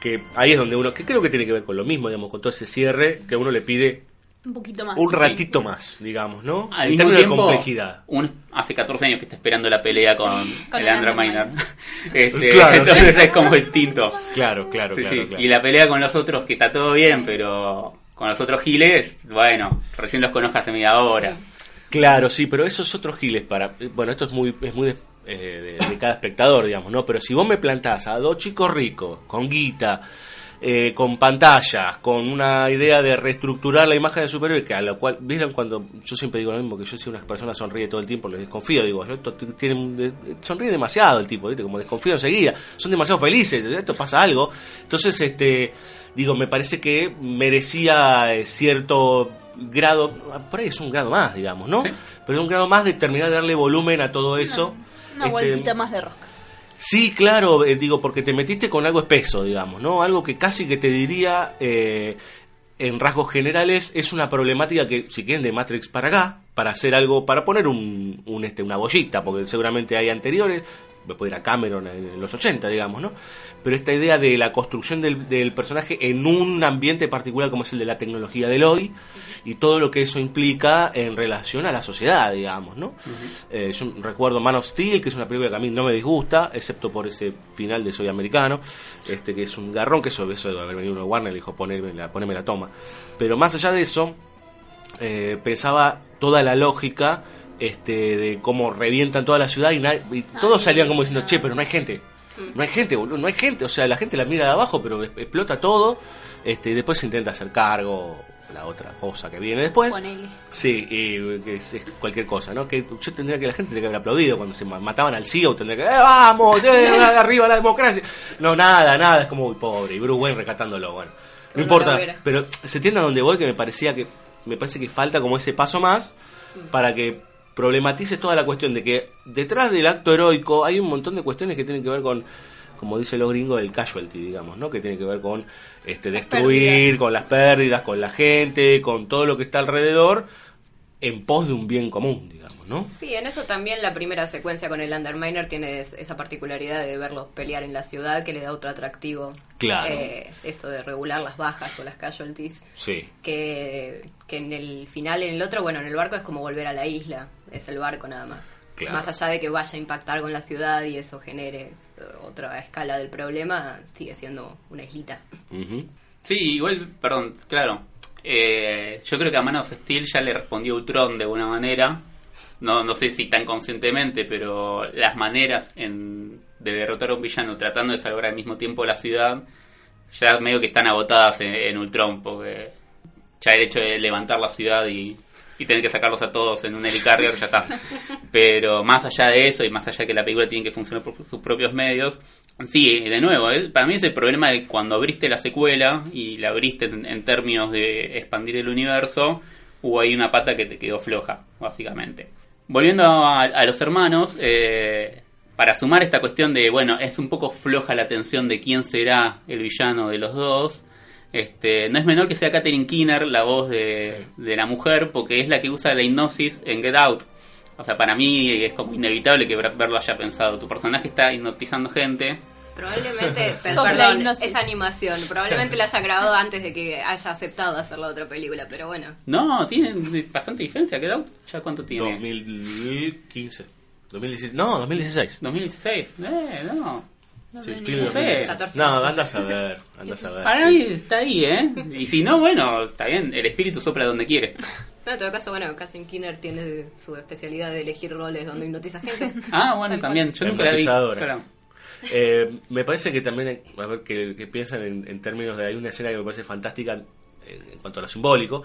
que ahí es donde uno, que creo que tiene que ver con lo mismo, digamos, con todo ese cierre, que uno le pide Un poquito más. un ratito más, digamos, ¿no? Al en mismo términos tiempo, de complejidad. un- hace 14 años que está esperando la pelea con, Con Underminer. Underminer. Este, Claro, entonces es como distinto. Claro, claro, Sí, claro, sí. claro. Y la pelea con los otros, que está todo bien, pero con los otros giles, bueno, recién los conozco hace media hora. Claro, sí, pero esos otros giles para... Bueno, esto es muy, es muy de, eh, de- de cada espectador, digamos, ¿no? Pero si vos me plantás a dos chicos ricos, con guita, eh, con pantallas, con una idea de reestructurar la imagen del superhéroe, que a lo cual, vieron cuando yo siempre digo lo mismo, que yo si una persona sonríe todo el tiempo, les desconfío, digo, yo, esto t- tiene un de- sonríe demasiado el tipo, ¿viste? como desconfío enseguida, son demasiado felices, esto pasa algo, entonces, este, digo, me parece que merecía eh, cierto grado, por ahí es un grado más, digamos, ¿no? Sí. Pero un grado más de terminar de darle volumen a todo eso. Una Este, vueltita más de rosca. Sí, claro, eh, digo, porque te metiste con algo espeso, digamos, ¿no? Algo que casi que te diría, eh, en rasgos generales, es una problemática que, si quieren, de Matrix para acá, para hacer algo, para poner un, un, este, una bollita, porque seguramente hay anteriores, me puede ir a Cameron en los 80, digamos, ¿no? Pero esta idea de la construcción del, del personaje en un ambiente particular como es el de la tecnología del hoy y todo lo que eso implica en relación a la sociedad, digamos, ¿no? Eh, yo recuerdo Man of Steel, que es una película que a mí no me disgusta, excepto por ese final de Soy Americano, este que es un garrón, que eso, eso de haber venido uno de Warner, le dijo poneme la, poneme la toma. Pero más allá de eso, eh, pensaba toda la lógica este, de cómo revientan toda la ciudad y, na- y todos Ay, salían como diciendo, che, pero no hay gente. No hay gente, boludo, no hay gente. O sea, la gente la mira de abajo, pero es- explota todo. Este, y después se intenta hacer cargo, la otra cosa que viene después. Ponele. Sí, y que es, es cualquier cosa, ¿no? Que yo tendría que la gente tendría que haber aplaudido cuando se ma- mataban al CEO, tendría que, ¡eh, vamos! eh, ¡Arriba la democracia! No, nada, nada, es como muy pobre. Y Bruce Wayne rescatándolo, bueno. No importa, pero se entiende a donde voy que me parecía que, me parece que falta como ese paso más para que problematices toda la cuestión de que detrás del acto heroico hay un montón de cuestiones que tienen que ver con como dicen los gringos, el casualty, digamos, ¿no? Que tiene que ver con este destruir, con las pérdidas, con la gente, con todo lo que está alrededor, en pos de un bien común, digamos, ¿no? Sí, en eso también la primera secuencia con el Underminer tiene es- esa particularidad de verlos pelear en la ciudad que le da otro atractivo. Claro. Eh, esto de regular las bajas o las casualties. Sí. Que, que en el final, en el otro, bueno, en el barco es como volver a la isla. Es el barco nada más. Claro. Más allá de que vaya a impactar con la ciudad y eso genere eh, otra escala del problema, sigue siendo una islita. Sí, igual, perdón, claro. Eh, yo creo que a Man of Steel ya le respondió Ultron de alguna manera. No, no sé si tan conscientemente, pero las maneras en, de derrotar a un villano tratando de salvar al mismo tiempo la ciudad, ya medio que están agotadas en, en Ultron, porque ya el hecho de levantar la ciudad y, y tener que sacarlos a todos en un helicarrier ya está. Pero más allá de eso y más allá de que la película tiene que funcionar por sus propios medios, sí, de nuevo, ¿eh? para mí es el problema de cuando abriste la secuela y la abriste en, en términos de expandir el universo, hubo ahí una pata que te quedó floja, básicamente. Volviendo a, a los hermanos, eh, para sumar esta cuestión de, bueno, es un poco floja la tensión de quién será el villano de los dos. Este, no es menor que sea Katherine Keener la voz de, de la mujer, porque es la que usa la hipnosis en Get Out. O sea, para mí es como inevitable que Brad Bird lo haya pensado. Tu personaje está hipnotizando gente. Probablemente, perdón, hipnosis. es animación. Probablemente la haya grabado antes de que haya aceptado hacer la otra película, pero bueno. No, tiene bastante diferencia. Out, ¿ya cuánto tiene? 2015. 2016. No, 2016. 2016. Eh, no. No Sí. 2016. 14. No, andas a ver, andas a ver. Para mí está ahí, ¿eh? Y si no, bueno, está bien. El espíritu sopla donde quiere. No, en todo caso, bueno, Catherine Kinner tiene su especialidad de elegir roles donde hipnotiza gente. Ah, bueno, también. Yo nunca la vi. Claro. Eh, me parece que también, hay- a ver, que, que piensan en, en términos de. Hay una escena que me parece fantástica en, en cuanto a lo simbólico,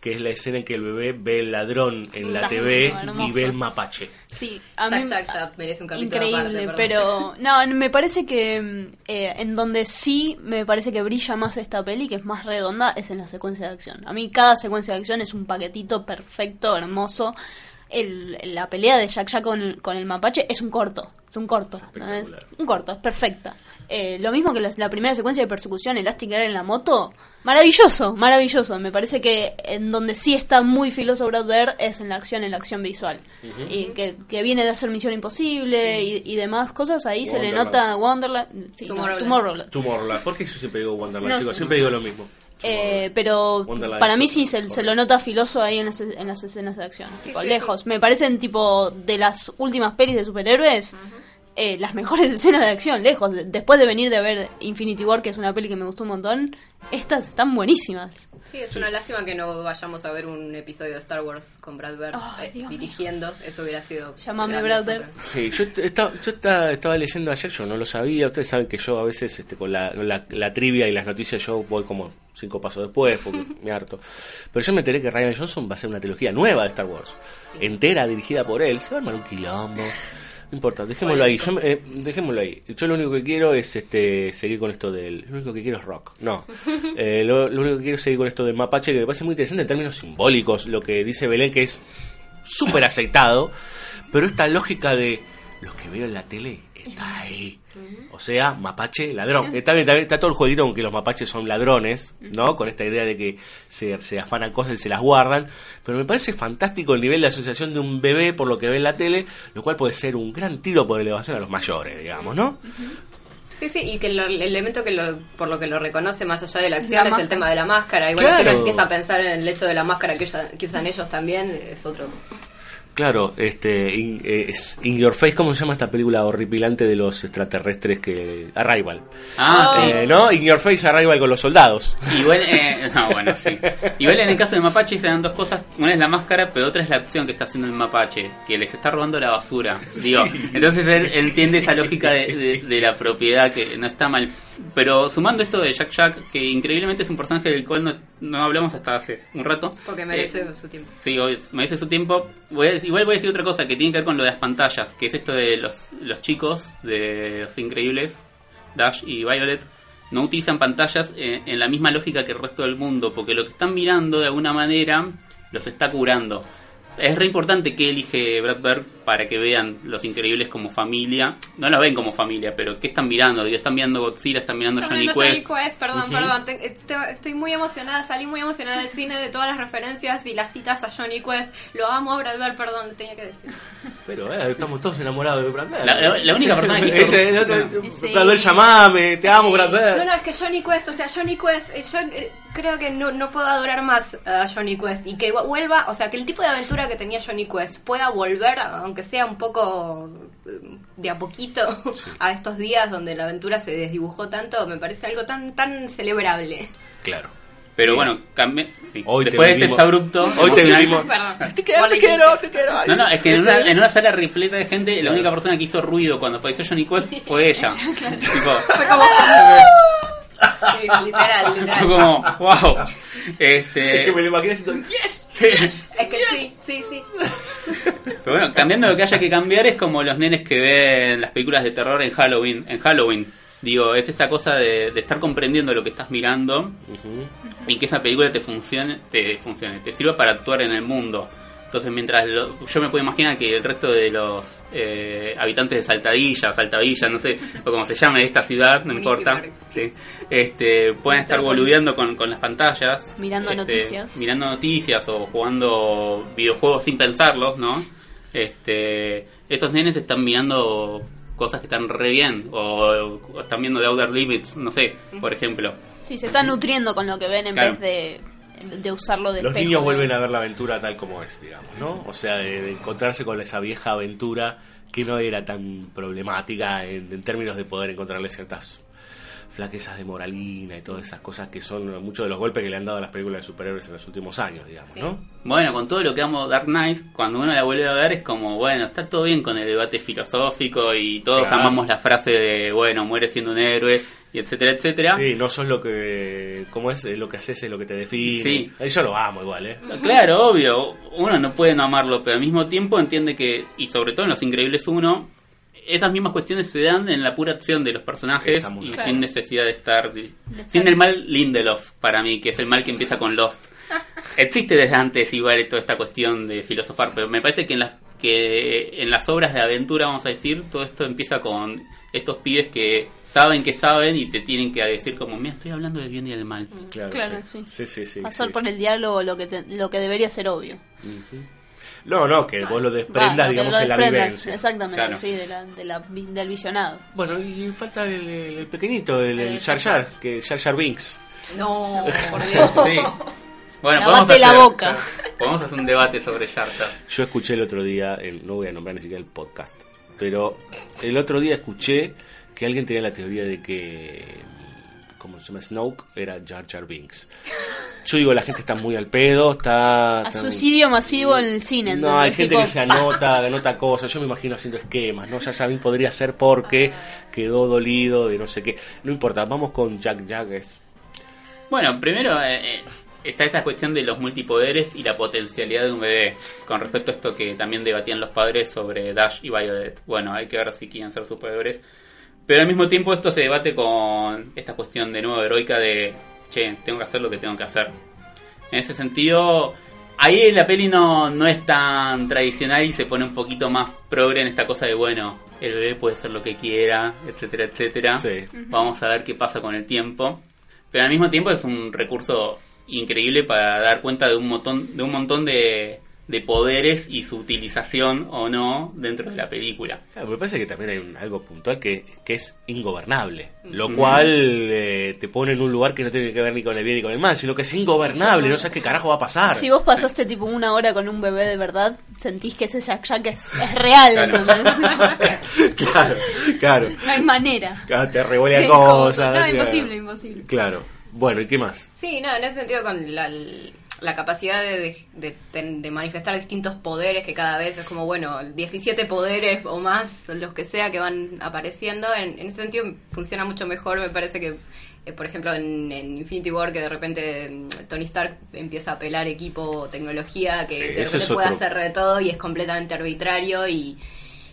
que es la escena en que el bebé ve el ladrón en la TV no, y ve el mapache. Sí, a mí Jack Jack merece un capítulo increíble, aparte, pero no, me parece que eh, en donde sí me parece que brilla más esta peli, que es más redonda, es en la secuencia de acción. A mí cada secuencia de acción es un paquetito perfecto, hermoso. El, la pelea de Jack Jack con, el- con el mapache es un corto, es un corto, ¿no? es espectacular. un corto, es perfecta. Eh, lo mismo que la, la primera secuencia de persecución, Elastic Girl en la moto, maravilloso, maravilloso. Me parece que en donde sí está muy filoso Brad Bird es en la acción, en la acción visual. Y que, que viene de hacer Misión Imposible y, y demás cosas, ahí se le nota Wonderland, sí, no, Tomorrowland. Tomorrowland. Tomorrowland. ¿Por qué yo siempre digo Wonderland, No chicos? Siempre digo lo mismo. Eh, pero Wonderland para mí sí se, se lo nota filoso ahí en las, en las escenas de acción. tipo, sí, lejos. Me parecen tipo de las últimas pelis de superhéroes. Eh, las mejores escenas de acción, lejos. De- Después de venir de ver Infinity War, que es una peli que me gustó un montón, estas están buenísimas. Sí, es una lástima que no vayamos a ver un episodio de Star Wars con Brad Bird eh, mío. dirigiendo. Eso hubiera sido. Llámame Brad Bird. Sí, yo, est- estaba, yo estaba, estaba leyendo ayer, yo no lo sabía. Ustedes saben que yo a veces este, con la, la, la trivia y las noticias yo voy como cinco pasos después porque me harto. Pero yo me enteré que Ryan Johnson va a hacer una trilogía nueva de Star Wars, entera, dirigida por él. Se va a armar un quilombo. No importa, dejémoslo ahí. Yo, eh, dejémoslo ahí. Yo lo único que quiero es este seguir con esto del. Lo único que quiero es rock. No. Eh, lo, lo único que quiero es seguir con esto del mapache, que me parece muy interesante en términos simbólicos. Lo que dice Belén, que es súper aceitado. Pero esta lógica de lo que veo en la tele está ahí. O sea, mapache, ladrón. Está bien, está, bien, está todo el jueguito con que los mapaches son ladrones, ¿no? Con esta idea de que se, se afanan cosas y se las guardan. Pero me parece fantástico el nivel de asociación de un bebé por lo que ve en la tele, lo cual puede ser un gran tiro por elevación a los mayores, digamos, ¿no? Sí, sí, y que lo- el elemento que lo, por lo que lo reconoce más allá de la acción La es el tema de la máscara. Igual Claro. que uno empieza a pensar en el hecho de la máscara que, usa- que usan ellos también, es otro. Claro, este, in, eh, es In Your Face, ¿cómo se llama esta película horripilante de los extraterrestres que... Arrival. Ah, sí. Eh, ¿No? In Your Face Arrival con los soldados. Igual, eh, no, bueno, sí. Igual en el caso de Mapache se dan dos cosas. Una es la máscara, pero otra es la acción que está haciendo el Mapache, que les está robando la basura. Digo, entonces él entiende esa lógica de, de- de la propiedad que no está mal. Pero sumando esto de Jack Jack, que increíblemente es un personaje del cual no, no hablamos hasta hace un rato. Porque merece Eh, su tiempo. Sí, merece su tiempo. Voy a- igual voy a decir otra cosa que tiene que ver con lo de las pantallas, que es esto de los, los chicos, de los increíbles, Dash y Violet, no utilizan pantallas eh, en la misma lógica que el resto del mundo, porque lo que están mirando de alguna manera los está curando. Es re importante que elige Brad Bird para que vean los increíbles como familia. No la ven como familia, pero ¿qué están mirando? Digo, están mirando Godzilla, están mirando Johnny viendo Quest. Johnny Quest, perdón, Ujú. perdón. te- eh, te- estoy muy emocionada, salí muy emocionada del cine de todas las referencias y las citas a Johnny Quest. Lo amo a Brad Bird, perdón, le tenía que decir. Pero eh, estamos todos enamorados de Brad Pitt. La- la- la única persona que Ese, el otro, Sí. Brad Pitt, llamame, te amo, Brad Pitt. No, no, es que Johnny Quest, o sea, Johnny Quest, eh, yo eh, creo que no, no puedo adorar más a Johnny Quest y que vuelva, o sea, que el tipo de aventura que tenía Johnny Quest pueda volver, aunque sea un poco eh, de a poquito, a estos días donde la aventura se desdibujó tanto, me parece algo tan tan celebrable. Claro. Pero bueno, cambie. sí. Hoy te Después de este abrupto. Hoy te vivimos. Te quiero, te quiero, te quiero. No, no, es que en una, en una sala repleta de gente, la única persona que hizo ruido cuando apareció Johnny Quest fue ella. Tipo, Fue como... Sí, literal, fue literal. como, wow. Es Este, que me lo imaginé diciendo, yes, yes. Es que sí, sí, sí. Pero bueno, cambiando lo que haya que cambiar es como los nenes que ven las películas de terror en Halloween. En Halloween, digo, es esta cosa de, de estar comprendiendo lo que estás mirando y que esa película te funcione, te funcione, te sirva para actuar en el mundo. Entonces, mientras lo- yo me puedo imaginar que el resto de los eh, habitantes de Saltadilla, Saltavilla, no sé, o como se llame esta ciudad, no importa, sí, este, pueden estar boludeando con, con las pantallas, Mirando este, noticias. mirando noticias o jugando videojuegos sin pensarlos, ¿no? Este, estos nenes están mirando cosas que están re bien o, o están viendo The Outer Limits, no sé, por ejemplo. Sí, se están nutriendo con lo que ven en Claro. vez de, de usarlo de Los espejo, niños ¿no? vuelven a ver la aventura tal como es, digamos, ¿no? O sea, de, de encontrarse con esa vieja aventura que no era tan problemática en, en términos de poder encontrarle ciertas flaquezas de moralina y todas esas cosas que son muchos de los golpes que le han dado a las películas de superhéroes en los últimos años, digamos, ¿no? Bueno, con todo lo que amo Dark Knight, cuando uno la vuelve a ver es como, bueno, está todo bien con el debate filosófico y todos Claro. amamos la frase de, bueno, muere siendo un héroe, y etcétera, etcétera. Sí, no sos lo que... ¿Cómo es? Lo que haces es lo que te define. Sí. Yo lo amo igual, ¿eh? Claro, obvio, uno no puede no amarlo, pero al mismo tiempo entiende que, y sobre todo en Los Increíbles 1, esas mismas cuestiones se dan en la pura acción de los personajes y sin necesidad de estar... de- estar- sin el mal Lindelof, para mí, que es el mal que empieza con Lost. Existe desde antes igual toda esta cuestión de filosofar, pero me parece que en las que en las obras de aventura, vamos a decir, todo esto empieza con estos pibes que saben que saben y te tienen que decir como, mira, estoy hablando del bien y del mal. Claro, Claro, sí. sí. Sí, sí, sí, Pasar sí. por el diálogo lo que, te- lo que debería ser obvio. No, no, que vos lo desprendas, digamos, lo en la desprendas, vivencia. Exactamente, Claro. sí, de la, de la del visionado. Bueno, y falta el, el pequeñito, el, el Eh, Jar Jar, que Jar Jar Binks. No, Por Dios. Sí. Bueno, podemos la hacer, boca. Podemos hacer un debate sobre Jar Jar. Yo escuché el otro día, el- no voy a nombrar ni siquiera el podcast, pero el otro día escuché que alguien tenía la teoría de que, ¿cómo se llama? Snoke era Jar Jar Binks. Yo digo, la gente está muy al pedo, está... A está- suicidio masivo en el cine. No, hay gente Tipo, que se anota, anota cosas. Yo me imagino haciendo esquemas, ¿no? Jar Jar Binks podría ser porque quedó dolido de no sé qué. No importa, vamos con Jack. Es... Bueno, primero, eh, eh, está esta cuestión de los multipoderes y la potencialidad de un bebé. Con respecto a esto que también debatían los padres sobre Dash y Violet. Bueno, hay que ver si quieren ser superhéroes. Pero al mismo tiempo esto se debate con esta cuestión de nuevo heroica de, che, tengo que hacer lo que tengo que hacer. En ese sentido, ahí la peli no, no es tan tradicional y se pone un poquito más progre en esta cosa de, bueno, el bebé puede ser lo que quiera, etcétera, etcétera. Sí. Vamos a ver qué pasa con el tiempo. Pero al mismo tiempo es un recurso increíble para dar cuenta de un montón de, un montón de, de poderes y su utilización o no dentro de la película. Claro, me parece que también hay un- algo puntual que, que es ingobernable, lo Mm. cual eh, te pone en un lugar que no tiene que ver ni con el bien ni con el mal, sino que es ingobernable, no sabes qué carajo va a pasar. Si vos pasaste tipo una hora con un bebé de verdad, sentís que ese Jack Jack es, es real. Claro. claro, claro. no hay manera. Te Es cosas. No, claro. imposible, imposible. Claro. Bueno, ¿y qué más? Sí, no, en ese sentido con la, la capacidad de, de- de- de manifestar distintos poderes que cada vez es como, bueno, 17 poderes o más, los que sea que van apareciendo, en, en ese sentido funciona mucho mejor, me parece que, eh, por ejemplo, en, en Infinity War, que de repente mm, Tony Stark empieza a pelar equipo o tecnología, que Sí, de repente puede otro. hacer de todo y es completamente arbitrario y...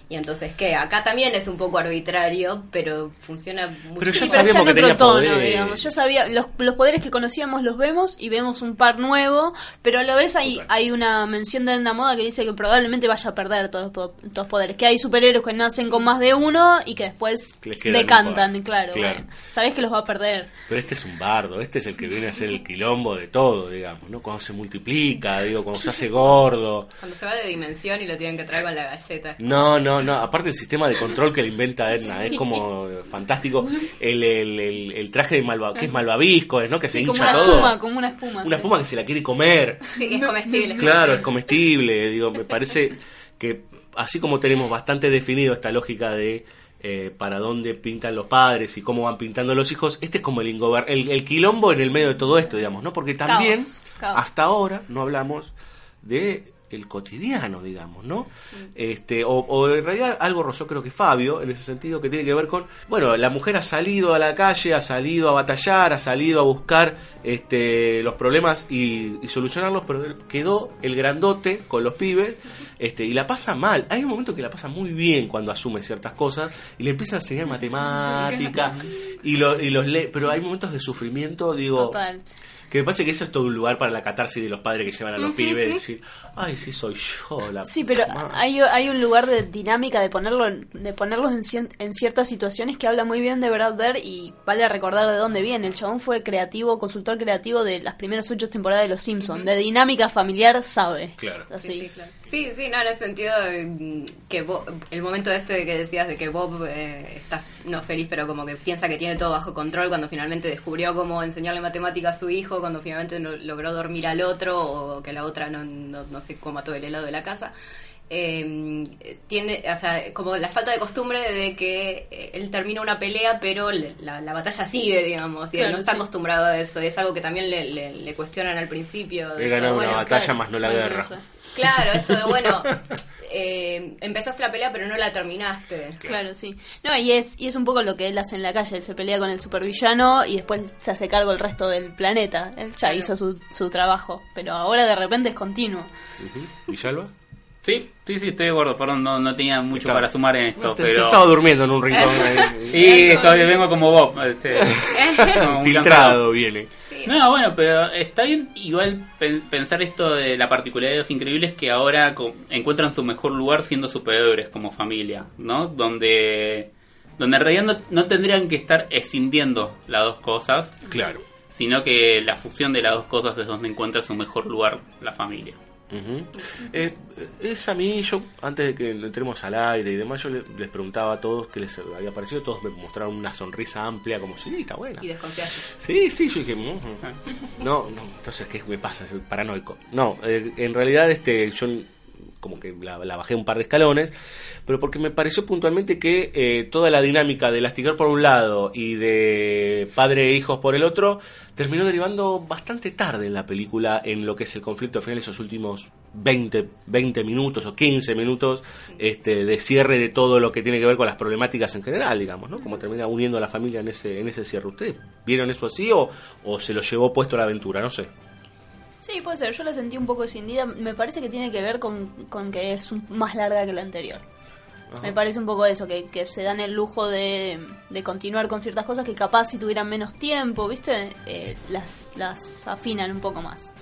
Y entonces, ¿qué? Acá también es un poco arbitrario, pero funciona muy Pero ya Sí, bien. pero está sabíamos en que otro tenía tono, poderes. digamos. Ya sabía, los, los poderes que conocíamos los vemos y vemos un par nuevo, pero a la vez hay, Total. hay una mención de Edna Moda que dice que probablemente vaya a perder todos los poderes. Que hay superhéroes que nacen con más de uno y que después decantan, claro. Claro. bueno. Sabés que los va a perder. Pero este es un bardo, este es el que viene a hacer el quilombo de todo, digamos, ¿no? Cuando se multiplica, digo, cuando se hace gordo. Cuando se va de dimensión y lo tienen que traer con la galleta. No, no, no. Aparte el sistema de control que le inventa Edna es como fantástico. El, el, el, el traje de malva, que es malvavisco, ¿no? Que se Sí, como hincha una todo. espuma, como una espuma. Una sí. espuma que se la quiere comer. Sí, es comestible. Claro, es comestible. Digo, me parece que así como tenemos bastante definido esta lógica de eh, para dónde pintan los padres y cómo van pintando los hijos, este es como el, ingober- el, el quilombo en el medio de todo esto, digamos, ¿no? Porque también, Caos, caos. hasta ahora, no hablamos de el cotidiano, digamos, ¿no? Este, o, o en realidad algo rozó creo que Fabio, en ese sentido, que tiene que ver con, bueno, la mujer ha salido a la calle, ha salido a batallar, ha salido a buscar este, los problemas y, y solucionarlos, pero quedó el grandote con los pibes este, y la pasa mal. Hay un momento que la pasa muy bien cuando asume ciertas cosas y le empieza a enseñar matemática y, lo, y los lee, pero hay momentos de sufrimiento, digo, Total. Que me parece que eso es todo un lugar para la catarsis de los padres que llevan a los pibes, decir, ay, sí soy yo la Sí, pero puta madre". hay, hay un lugar de dinámica de ponerlo de ponerlos en, cien- en ciertas situaciones que habla muy bien de Brad y vale recordar de dónde viene. El chabón fue creativo, consultor creativo de las primeras ocho temporadas de Los Simpsons. De dinámica familiar sabe. Claro. Así. Sí, sí, claro. Sí, sí, no, en el sentido mm, que Bob- el momento este que decías de que Bob eh, está no feliz, pero como que piensa que tiene todo bajo control cuando finalmente descubrió cómo enseñarle matemáticas a su hijo, cuando finalmente no- logró dormir al otro o que la otra no, no, no sé cómo mató el helado de la casa. Eh, tiene, o sea, como la falta de costumbre de que eh, él termina una pelea, pero le- la, la batalla sigue, digamos, y él Claro, no está sí. acostumbrado a eso. Es algo que también le, le- le cuestionan al principio. He ganado todo, una bueno, batalla claro. más no la Bueno, guerra. claro. Esto de bueno, eh, empezaste la pelea pero no la terminaste. Claro, sí. No, y es, y es un poco lo que él hace en la calle. Él se pelea con el supervillano y después se hace cargo el resto del planeta. Él ya Claro. hizo su, su trabajo. Pero ahora de repente es continuo. Ujú. ¿Villalba? Sí, sí, sí, estoy de acuerdo. Perdón, no, no tenía mucho para sumar en esto, Te- te pero... estaba durmiendo en un rincón. Y todavía vengo como Bob. este, como filtrado viene. No, bueno, pero está bien igual pen- pensar esto de la particularidad de los increíbles que ahora encuentran su mejor lugar siendo superhéroes como familia, ¿no? Donde, donde en realidad no, no tendrían que estar escindiendo las dos cosas, Claro. sino que la fusión de las dos cosas es donde encuentra su mejor lugar la familia. Ujú. Eh, es a mí, yo, antes de que entremos al aire y demás, yo le- les preguntaba a todos qué les había parecido. Todos me mostraron una sonrisa amplia, como si, "Sí, está buena. Y desconfiaste. Sí, sí, yo dije, "Mm, mm". no, no, entonces, ¿qué me pasa? Soy paranoico. No, eh, en realidad, este, yo como que la, la bajé un par de escalones, pero porque me pareció puntualmente que eh, toda la dinámica de Lastigar por un lado y de padre e hijos por el otro terminó derivando bastante tarde en la película en lo que es el conflicto final, esos últimos 20, 20 minutos o 15 minutos este, de cierre de todo lo que tiene que ver con las problemáticas en general, digamos, ¿no? Como termina uniendo a la familia en ese, en ese cierre. ¿Ustedes vieron eso así o, o se lo llevó puesto a la aventura? No sé. Sí, puede ser. Yo la sentí un poco escindida. Me parece que tiene que ver con, con que es más larga que la anterior. Me parece un poco eso, que, que se dan el lujo de, de continuar con ciertas cosas que capaz si tuvieran menos tiempo, ¿viste? Eh, las, las afinan un poco más.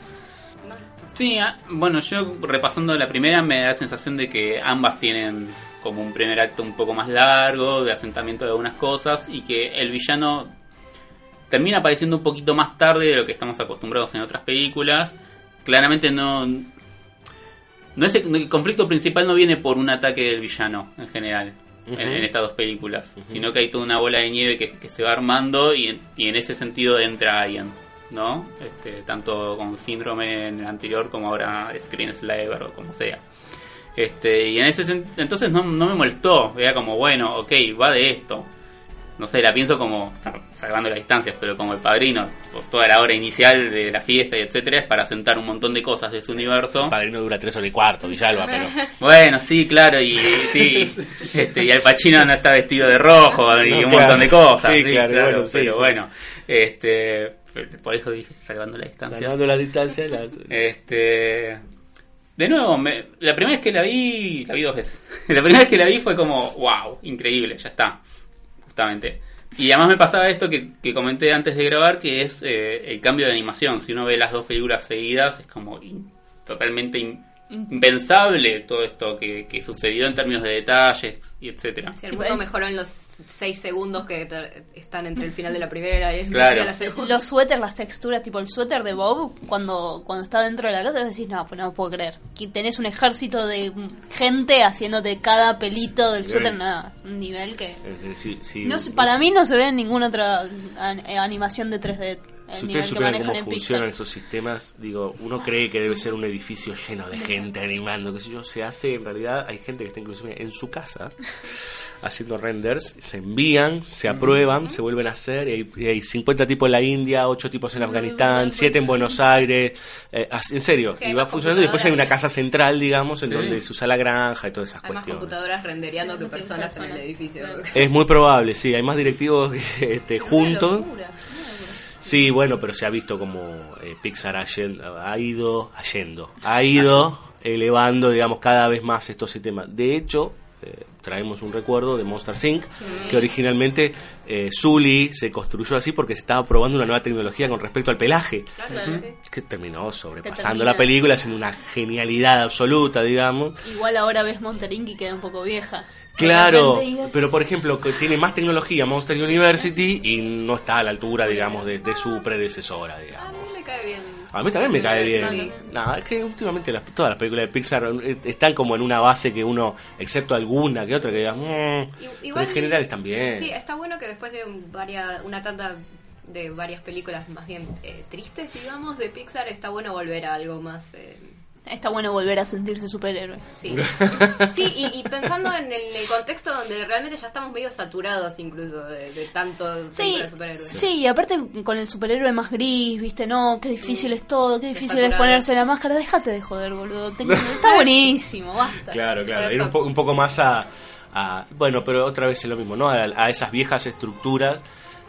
Sí, ah, bueno, yo repasando la primera me da la sensación de que ambas tienen como un primer acto un poco más largo, de asentamiento de algunas cosas, y que el villano termina apareciendo un poquito más tarde de lo que estamos acostumbrados en otras películas. Claramente no... no es el, el conflicto principal no viene por un ataque del villano en general. en, en estas dos películas, sino que hay toda una bola de nieve que, que se va armando y, en- y en ese sentido entra alguien, ¿no? Este, tanto con síndrome en el anterior como ahora Screen Slaver o como sea. Este, y en ese entonces no, no me molestó, era como, bueno, ok, va de esto. No sé, la pienso como, salvando las distancias, pero como el padrino, por toda la hora inicial de la fiesta y etcétera, es para sentar un montón de cosas de su universo. El padrino dura tres horas y cuarto, Villalba, pero. Bueno, sí, claro, y sí, este, y Al Pacino no está vestido de rojo y No, un claro. montón de cosas, Sí, sí, claro, claro, bueno, sí, pero sí. bueno, este, por eso dije salvando la distancia. Ganando la distancia, las- Este, de nuevo, me- la primera vez que la vi, la vi dos veces. La primera vez que la vi fue como, wow, increíble, ya está, justamente. Y además me pasaba esto que, que comenté antes de grabar, que es eh, el cambio de animación. Si uno ve las dos películas seguidas, es como in- totalmente in- impensable todo esto que, que sucedió en términos de detalles y etcétera. Si el mundo mejoró en los seis segundos que te- están entre el final de la primera y el Claro. de la segunda. Los suéteres, las texturas, tipo el suéter de Bob, cuando, cuando está dentro de la casa, decís, no, pues no puedo creer. Que tenés un ejército de gente haciéndote cada pelito del suéter, nada, un nivel que... No para mí no se ve en ninguna otra eh, animación de 3D. El Si ustedes supieran cómo funcionan esos sistemas, digo, uno cree que debe ser un edificio lleno de gente animando, qué sé yo, se hace, en realidad hay gente que está inclusive en su casa haciendo renders, se envían, se aprueban, se vuelven a hacer, y hay, y hay 50 tipos en la India, 8 tipos en Afganistán, 7 en Buenos Aires, eh, en serio, hay y va más funcionando y después hay una casa central, digamos, en Sí. donde se usa la granja y todas esas Hay más cuestiones. computadoras rendereando que Que personas, en el personas. edificio. Es muy probable, sí, hay más directivos este, juntos. Sí, bueno, pero se ha visto como eh, Pixar ha, ha ido, yendo, ha ido elevando, digamos, cada vez más estos sistemas. De hecho, eh, traemos un recuerdo de Monster Inc., que originalmente eh, Zully se construyó así porque se estaba probando una nueva tecnología con respecto al pelaje. Claro, sí. Que terminó sobrepasando termina- la película, siendo una genialidad absoluta, digamos. Igual ahora ves Monterink y queda un poco vieja. Claro, pero por ejemplo, que tiene más tecnología Monster University y no está a la altura, digamos, de, de su predecesora, A digamos. mí me cae bien. A mí también me cae bien. No, es que últimamente las- todas las películas de Pixar eh, están como en una base que uno, excepto alguna que otra, que diga, "Mm", pero en general están bien. Sí, está bueno que después de un- varia- una tanda de varias películas más bien eh, tristes, digamos, de Pixar, está bueno volver a algo más... eh, Está bueno volver a sentirse superhéroe. Sí, sí y, y pensando en el, el contexto donde realmente ya estamos medio saturados incluso de, de tanto Sí, de superhéroes. sí, y aparte con el superhéroe más gris, viste, no, qué difícil es todo, qué difícil es ponerse la máscara, déjate de joder, boludo. Está buenísimo, basta. Claro, claro, ir un, po- un poco más a, a- Bueno, pero otra vez es lo mismo, ¿no? A, a esas viejas estructuras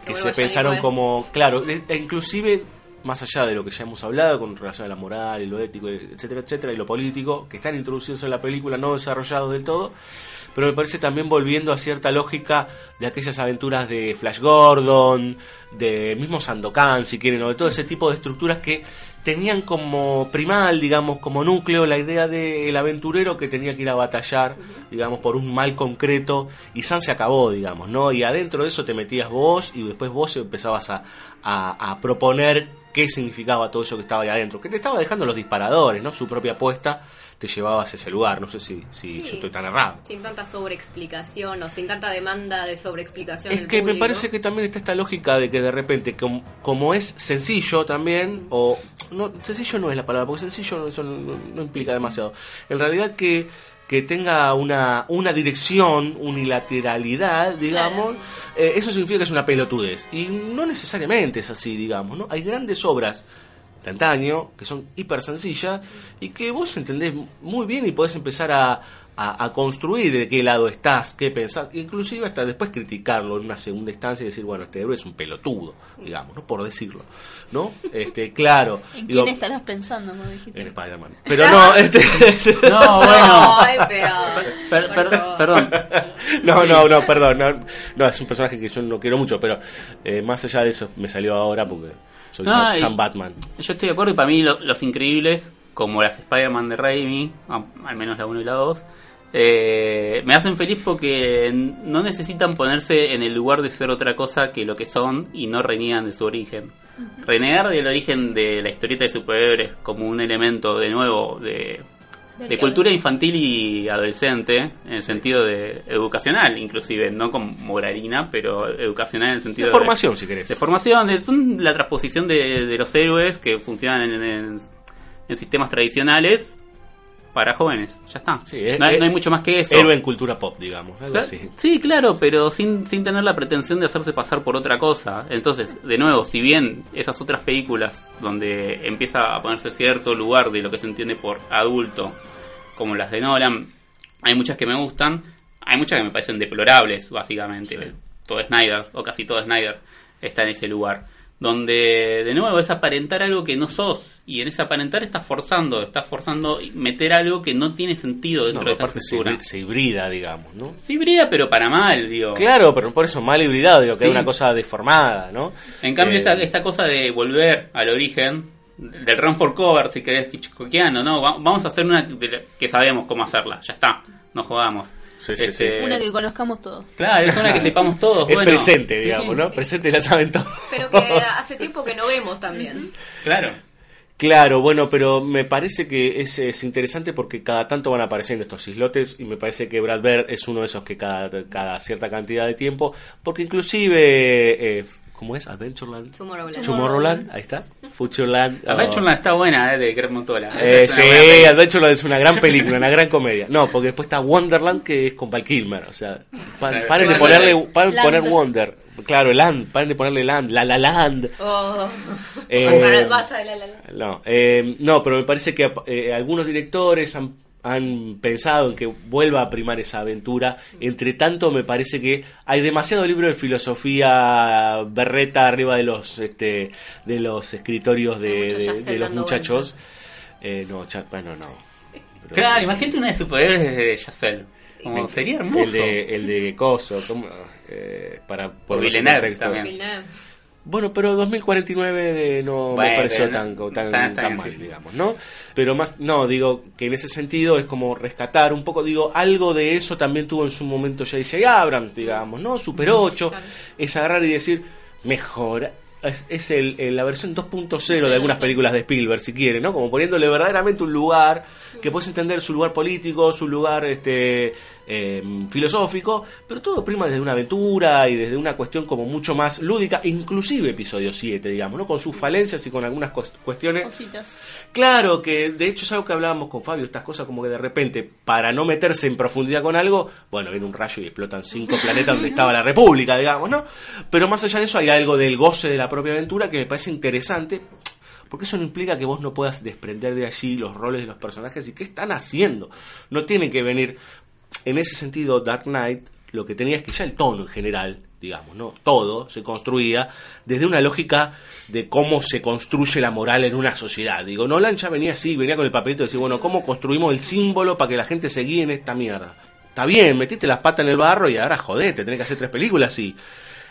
que se pensaron como. Claro, e- e inclusive más allá de lo que ya hemos hablado con relación a la moral y lo ético, etcétera, etcétera, y lo político, que están introducidos en la película, no desarrollados del todo, pero me parece también volviendo a cierta lógica de aquellas aventuras de Flash Gordon, de mismo Sandokan, si quieren, o de todo ese tipo de estructuras que tenían como primal, digamos, como núcleo la idea del aventurero que tenía que ir a batallar, digamos, por un mal concreto, y San se acabó, digamos, ¿no? Y adentro de eso te metías vos y después vos empezabas a, a- a proponer qué significaba todo eso que estaba ahí adentro, que te estaba dejando los disparadores, ¿no? Su propia apuesta te llevaba a ese lugar, no sé si, si, Sí. si estoy tan errado. Sin tanta sobreexplicación o sin tanta demanda de sobreexplicación. Es del que me parece que también está esta lógica de que de repente, com- como, es sencillo también, o no, sencillo no es la palabra, porque sencillo eso no, no- no implica demasiado. En realidad que, que tenga una, una dirección, unilateralidad, digamos, eh, eso significa que es una pelotudez. Y no necesariamente es así, digamos, ¿no? Hay grandes obras de antaño, que son hiper sencillas y que vos entendés muy bien y podés empezar a, a, a construir de qué lado estás, qué pensás, inclusive hasta después criticarlo en una segunda instancia y decir, bueno, este héroe es un pelotudo, digamos, ¿no? Por decirlo, ¿no? Este, claro. ¿En digo, quién estarás pensando, como dijiste? En Spider-Man. Pero no, este... No, bueno. Ay, peor. Per- per- perdón. No, no, no, perdón. No, no, es un personaje que yo no quiero mucho, pero eh, más allá de eso me salió ahora porque soy No, Sam, Batman. Yo estoy de acuerdo y para mí lo- Los Increíbles, como las Spider-Man de Raimi, al menos la 1 y la 2, eh, me hacen feliz porque no necesitan ponerse en el lugar de ser otra cosa que lo que son y no reniegan de su origen. Renegar del origen de la historieta de superhéroes como un elemento de nuevo de, de cultura infantil y adolescente, en el sentido de educacional inclusive, no como moralina, pero educacional en el sentido De formación, si querés. de formación, de- son la transposición de, de los héroes que funcionan en, en- en sistemas tradicionales para jóvenes. Ya está. Sí, no, hay, no hay mucho más que eso. Héroe en cultura pop, digamos. Algo así. Sí, claro, pero sin, sin tener la pretensión de hacerse pasar por otra cosa. Entonces, de nuevo, si bien esas otras películas donde empieza a ponerse cierto lugar de lo que se entiende por adulto, como las de Nolan, hay muchas que me gustan, hay muchas que me parecen deplorables, básicamente. Todo Snyder, o casi todo Snyder, está en ese lugar. Donde, de nuevo, es aparentar algo que no sos. Y en ese aparentar estás forzando, estás forzando meter algo que no tiene sentido dentro No, de esa se, estructura. se hibrida, digamos, ¿no? Sí, hibrida, pero para mal, digo. Claro, pero por eso mal hibridado, digo, que Sí. es una cosa deformada, ¿no? En cambio, Eh, esta, esta cosa de volver al origen, del run for cover, si querés, hitchcockiano, ¿no? Va- Vamos a hacer una que sabemos cómo hacerla, ya está, no jugamos. Sí, sí, sí. Una que conozcamos todos. Claro, es una que sepamos todos. Es bueno. presente, Sí, digamos, ¿no? Presente la saben todos. Pero que hace tiempo que no vemos también. Claro. Claro, bueno, pero me parece que es, es interesante porque cada tanto van apareciendo estos islotes y me parece que Brad Bird es uno de esos que cada, cada cierta cantidad de tiempo, porque inclusive, eh, ¿cómo es? Adventureland. Tomorrowland. Tomorrowland, ahí está. Futureland. La oh. Adventureland está buena, ¿eh? De Greg Montola. Eh, sí. Adventureland es una gran película, una gran comedia. No, porque después está Wonderland que es con Val Kilmer. O sea, pa- paren de ponerle, paren de Land. poner Wonder. Claro, Land, paren de ponerle Land, La La Land. Oh. Eh, Basta de la, la, la. No, eh, no, pero me parece que eh, algunos directores han, han pensado en que vuelva a primar esa aventura. Entre tanto, me parece que hay demasiado libro de filosofía berreta arriba de los este, de los escritorios de, los muchachos. Eh, no, cha- bueno, no. Pero- Claro, imagínate una de superhéroes de Yacel. Como sería hermoso. El de, el de Coso, ¿cómo? Eh, para Por Villeneuve también. Bueno, pero 2049 de- no me pareció tan, tan, tan mal, sí. digamos, ¿no? Pero más, no, digo que en ese sentido es como rescatar un poco, digo, algo de eso también tuvo en su momento J.J. Abrams, digamos, ¿no? Super 8, claro. es agarrar y decir, mejor. Es, es el, el- la versión 2.0 de algunas películas de Spielberg, si quieren, ¿no? Como poniéndole verdaderamente un lugar que puedes entender su lugar político, su lugar este eh, filosófico, pero todo prima desde una aventura y desde una cuestión como mucho más lúdica, inclusive episodio 7, digamos, ¿no? Con sus falencias y con algunas cues- cuestiones Cositas. Claro, que de hecho es algo que hablábamos con Fabio, estas cosas como que de repente, para no meterse en profundidad con algo, bueno, viene un rayo y explotan cinco planetas donde estaba la República, digamos, ¿no? Pero más allá de eso hay algo del goce de la propia aventura que me parece interesante, porque eso no implica que vos no puedas desprender de allí los roles de los personajes y qué están haciendo. No tienen que venir, en ese sentido, Dark Knight lo que tenía es que ya el tono en general, digamos, ¿no? Todo se construía desde una lógica de cómo se construye la moral en una sociedad. Digo, Nolan ya venía así, venía con el papelito de decir, bueno, ¿cómo construimos el símbolo para que la gente se guíe en esta mierda? Está bien, metiste las patas en el barro y ahora jodete, tenés que hacer tres películas así.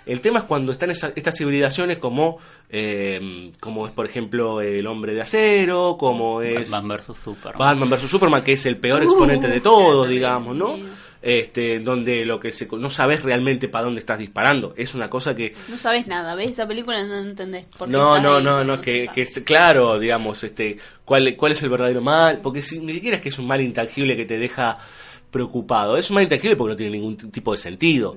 El tema es cuando están esa- estas hibridaciones como, eh, como es por ejemplo el hombre de acero, como es Batman vs Superman. Batman vs Superman, que es el peor exponente de todos, digamos, ¿no? Este, donde lo que se, no sabes realmente para dónde estás disparando. Es una cosa que No sabes nada, ves esa película y no entendés. por qué no, no, ahí, no, no, que, que es claro, digamos, este, cuál, cuál es el verdadero mal, porque si, ni siquiera es que es un mal intangible que te deja preocupado, es un mal intangible porque no tiene ningún tipo de sentido.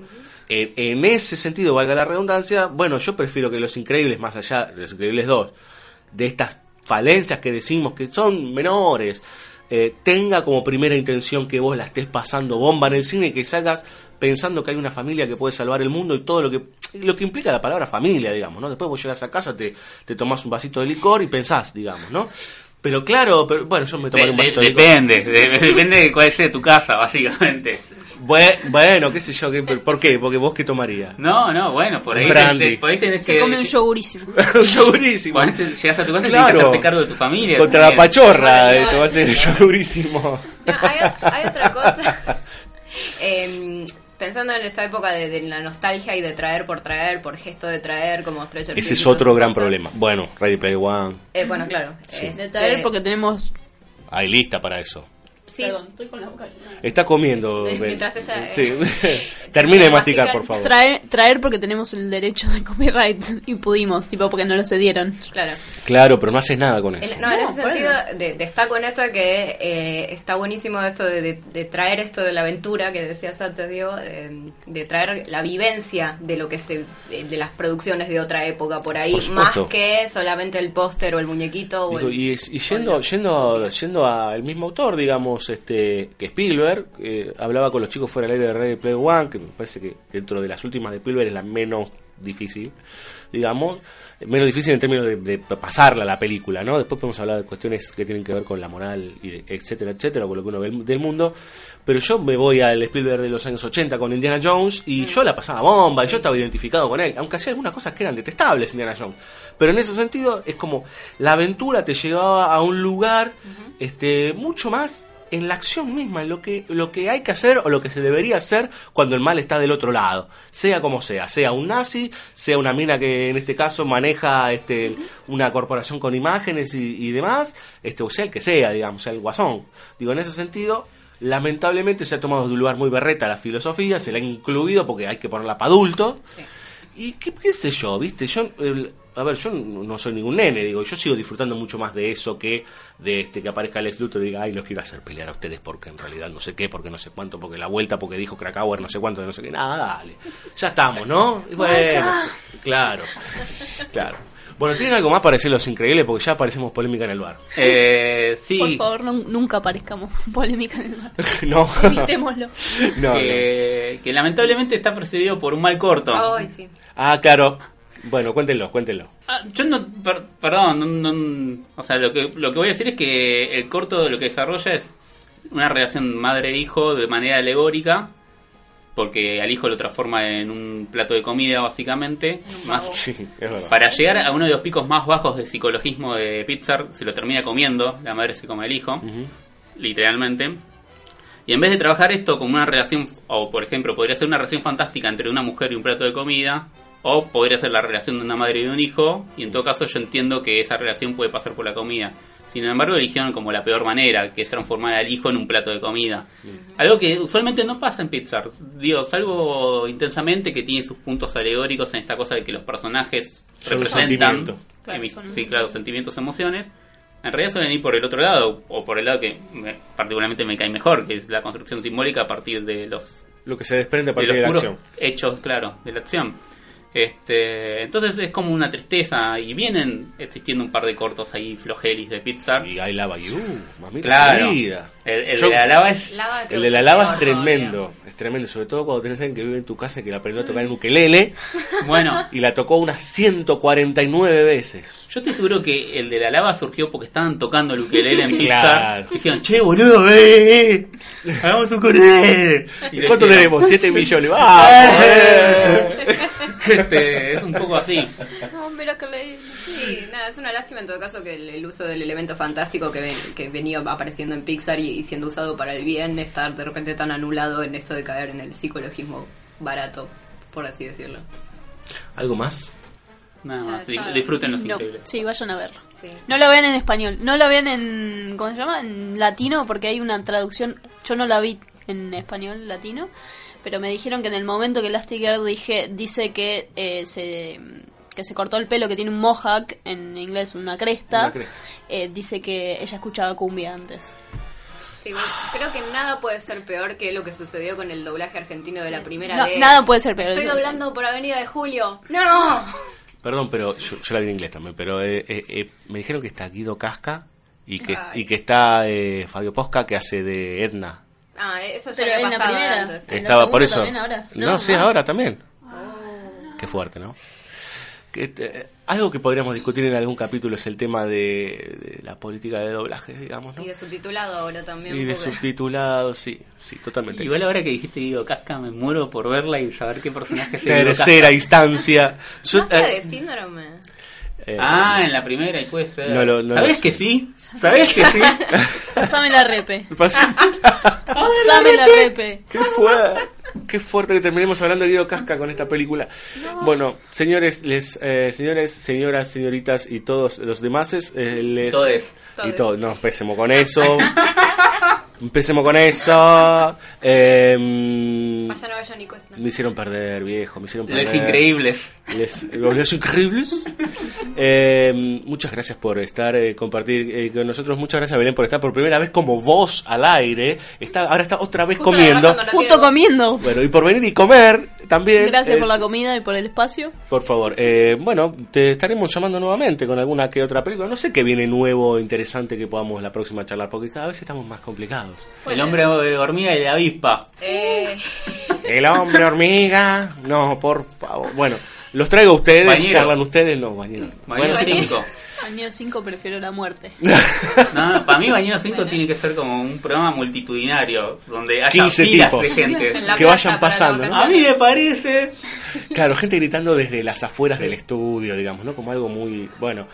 En, en ese sentido, valga la redundancia, bueno, yo prefiero que Los Increíbles, más allá de Los Increíbles 2, de estas falencias que decimos que son menores, eh, tenga como primera intención que vos la estés pasando bomba en el cine y que salgas pensando que hay una familia que puede salvar el mundo y todo lo que lo que implica la palabra familia, digamos, ¿no? Después vos llegas a casa, te, te tomás un vasito de licor y pensás, digamos, ¿no? Pero claro, pero bueno, yo me tomaré De- un de- vasito de depende, de- depende de cuál sea tu casa, básicamente. Bue- Bueno, qué sé yo, ¿qué- ¿por qué? Porque vos qué tomarías. No, no, bueno, por ahí, Brandy. te- por ahí tenés Se que... come un yogurísimo. un yogurísimo. Por ahí te- llegas a tu casa y Claro. tienes que hacerte cargo de tu familia. Contra la también. pachorra, eh, te va a hacer el yogurísimo. No, hay, ot- hay otra cosa. Em, pensando en esa época de, de la nostalgia y de traer por traer, por gesto de traer, como Stranger Ese Things es y otro gran cosas. problema. Bueno, Ready Player One, Eh, bueno, claro. Sí. este, De traer porque tenemos. hay lista para eso. Sí, Perdón, estoy con la boca llena. Está comiendo. Mientras ella, eh, Sí. Termine de masticar, por favor. Traer, traer porque tenemos el derecho de copyright y pudimos, tipo porque no lo cedieron. claro. Claro, pero no haces nada con eso. En, no, en No, ese bueno. sentido, de- destaco en esto que eh, está buenísimo esto de, de- de traer esto de la aventura que decías antes, Diego, eh, de traer la vivencia de lo que se de, de las producciones de otra época por ahí, Por más que solamente el póster o el muñequito. o Digo, el- y, y yendo, yendo, yendo al mismo autor, digamos, este, que Spielberg, eh, hablaba con los chicos fuera del aire de Ready Player One, que me parece que dentro de las últimas de Spielberg es la menos difícil, digamos, menos difícil en términos de, de pasarla la película, ¿no? Después podemos hablar de cuestiones que tienen que ver con la moral, y de- etcétera, etcétera, con lo que uno ve del mundo, pero yo me voy al Spielberg de los años 80 con Indiana Jones y yo la pasaba bomba y yo estaba identificado con él, aunque hacía algunas cosas que eran detestables Indiana Jones. Pero en ese sentido es como la aventura te llevaba a un lugar este mucho más en la acción misma, en lo que, lo que hay que hacer o lo que se debería hacer cuando el mal está del otro lado, sea como sea, sea un nazi, sea una mina que en este caso maneja este, una corporación con imágenes y, y demás, este, o sea el que sea, digamos, sea el guasón. Digo, en ese sentido, lamentablemente se ha tomado de un lugar muy berreta la filosofía, se la ha incluido porque hay que ponerla para adultos. Y qué, qué sé yo, viste, yo, el- a ver, yo no soy ningún nene, digo, yo sigo disfrutando mucho más de eso que de este que aparezca Alex Luthor y diga, ay, los quiero hacer pelear a ustedes porque en realidad no sé qué, porque no sé cuánto, porque la vuelta, porque dijo Krakauer, no sé cuánto, no sé qué, nada, dale, ya estamos, ¿no? Y bueno, sí, claro, claro. Bueno, ¿tienen algo más para decir los increíbles? Porque ya parecemos polémica en el bar. Eh, sí, Por favor, no- nunca aparezcamos polémica en el bar. no. Evitémoslo. no, no. que, que lamentablemente está precedido por un mal corto. Ay, sí. Ah, claro. Bueno, cuéntenlo, cuéntenlo. Ah, yo no, per- perdón, no- no- o sea, lo que, lo que voy a decir es que el corto lo que desarrolla es una relación madre-hijo de manera alegórica, porque al hijo lo transforma en un plato de comida básicamente, más, Sí, es verdad. para llegar a uno de los picos más bajos de psicologismo de Pixar, se lo termina comiendo, la madre se come al hijo, literalmente. Y en vez de trabajar esto como una relación, o por ejemplo, podría ser una relación fantástica entre una mujer y un plato de comida, o podría ser la relación de una madre y de un hijo, y en todo caso yo entiendo que esa relación puede pasar por la comida. Sin embargo, eligieron como la peor manera, que es transformar al hijo en un plato de comida. Algo que usualmente no pasa en Pixar. Digo, salvo intensamente que tiene sus puntos alegóricos en esta cosa de que los personajes Son representan sentimiento. Claro, sí, claro, sentimientos, emociones. En realidad suelen ir por el otro lado, o por el lado que me- particularmente me cae mejor, que es la construcción simbólica a partir de los, Lo que se desprende a de partir los de la puros acción. hechos, claro, de la acción. Este, entonces es como una tristeza y vienen existiendo un par de cortos ahí flojelis de Pixar. Y I love you, mamita Claro. querida. El, el Yo- de la lava es Lava El de la lava es tremendo, es tremendo, sobre todo cuando tenés alguien que vive en tu casa que la aprendió a tocar en ukelele bueno. y la tocó unas 149 veces. Yo estoy seguro que el de la lava surgió porque estaban tocando el ukelele en Pixar. Claro. Y dijeron, che, boludo, eh, eh, hagamos un ukelele. Y ¿Cuánto tenemos? 7 millones. ¡Vamos! eh! Este, es un poco así. No, mira que le... Sí, nada, es una lástima en todo caso que el, el uso del elemento fantástico que, ven- que venía apareciendo en Pixar y, y siendo usado para el bien, estar de repente tan anulado en eso de caer en el psicologismo barato, por así decirlo. ¿Algo más? Nada Ya, más. ya. Disfruten los No, increíbles. sí, vayan a verlo. Sí. No lo vean en español, no lo vean en, ¿cómo se llama? En latino, porque hay una traducción, yo no la vi en español latino, pero me dijeron que en el momento que Elastigirl dije, dice que eh, se que se cortó el pelo, que tiene un mohawk, en inglés una cresta, Una cresta. eh, dice que ella escuchaba cumbia antes. Sí, bueno, creo que nada puede ser peor que lo que sucedió con el doblaje argentino de la primera No, vez. nada puede ser peor. Estoy doblando por Avenida de Julio. ¡No! Perdón, pero yo, yo la vi en inglés también, pero eh, eh, eh, me dijeron que está Guido Casca y que, Ay. y que está eh, Fabio Posca que hace de Edna. Ah, eso ya Pero había en la pasado primera. antes. ¿En la Estaba por segunda eso. también ahora? No, ah. ahora también. Qué fuerte, ¿no? que, eh, algo que podríamos discutir en algún capítulo es el tema de, de la política de doblaje, digamos, ¿no? Y de subtitulado ahora también. Y de porque- subtitulado, sí, sí, totalmente. Igual ahora que dijiste Guido Casca, me muero por verla y saber qué personaje es Tercera instancia. Yo- eh, de síndrome. Eh, Ah, en la primera, y puede ser. No ¿Sabés que sí? ¿Sabés que sí? Pasame la repe. Pasame la repe. Qué fuerte, qué fuerte que terminemos hablando de Guido Casca con esta película. Bueno, señores, les, eh, señores, señoras, señoritas y todos los demás, eh, les Todes. y todo, no empecemos con eso. empecemos con eso. Eh, me hicieron perder, viejo, me hicieron perder. Los increíbles. Les, los increíbles. Eh, muchas gracias por estar, eh, compartir eh, con nosotros. Muchas gracias, Belén, por estar por primera vez como voz al aire. Está, ahora está otra vez Justo comiendo. Justo tiene- comiendo. Bueno, y por venir y comer también. Gracias eh, por la comida y por el espacio. Por favor. Eh, bueno, te estaremos llamando nuevamente con alguna que otra película. No sé qué viene nuevo, interesante que podamos la próxima charlar, porque cada vez estamos más complicados. El hombre de hormiga y la avispa. Eh, El hombre hormiga. No, por favor. Bueno, los traigo a ustedes, Bañero. charlan ustedes, no, bañero. Bañero Bueno, sí, 5. Año 5 prefiero la muerte. No, para mí Bañero 5 tiene que ser como un programa multitudinario, donde haya 15 filas tipos. de gente. Que vayan pasando, ¿no? A mí me parece... Claro, gente gritando desde las afueras del estudio, digamos, ¿no? Como algo muy... Bueno,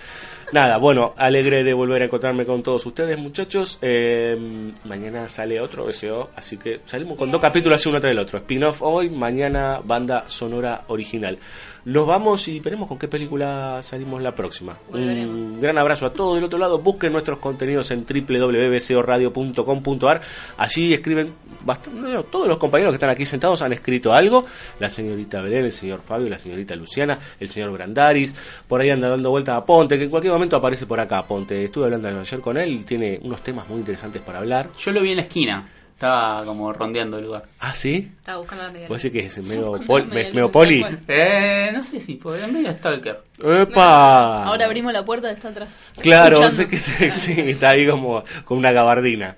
nada, bueno, alegre de volver a encontrarme con todos ustedes, muchachos. Eh, mañana sale otro SEO, así que salimos con dos capítulos así uno tras el otro. Spin-off hoy, mañana banda sonora original. Nos vamos y veremos con qué película salimos la próxima. Un gran abrazo a todos del otro lado. Busquen nuestros contenidos en www.bcoradio.com.ar. Allí escriben bastante, no, todos los compañeros que están aquí sentados han escrito algo. La señorita Belén, el señor Fabio, la señorita Luciana, el señor Brandaris. Por ahí anda dando vuelta a Ponte, que en cualquier momento aparece por acá. Ponte, estuve hablando ayer con él y tiene unos temas muy interesantes para hablar. Yo lo vi en la esquina. Estaba como rondeando el lugar. Ah, sí. Estaba buscando la media. Puede ser que es medio, pol- poli. Eh, no sé si el medio Stalker. ¡Epa! Ahora abrimos la puerta, está atrás. Claro, sí, está ahí como con una gabardina.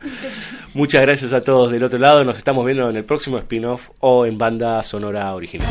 Muchas gracias a todos del otro lado. Nos estamos viendo en el próximo spin-off o en banda sonora original.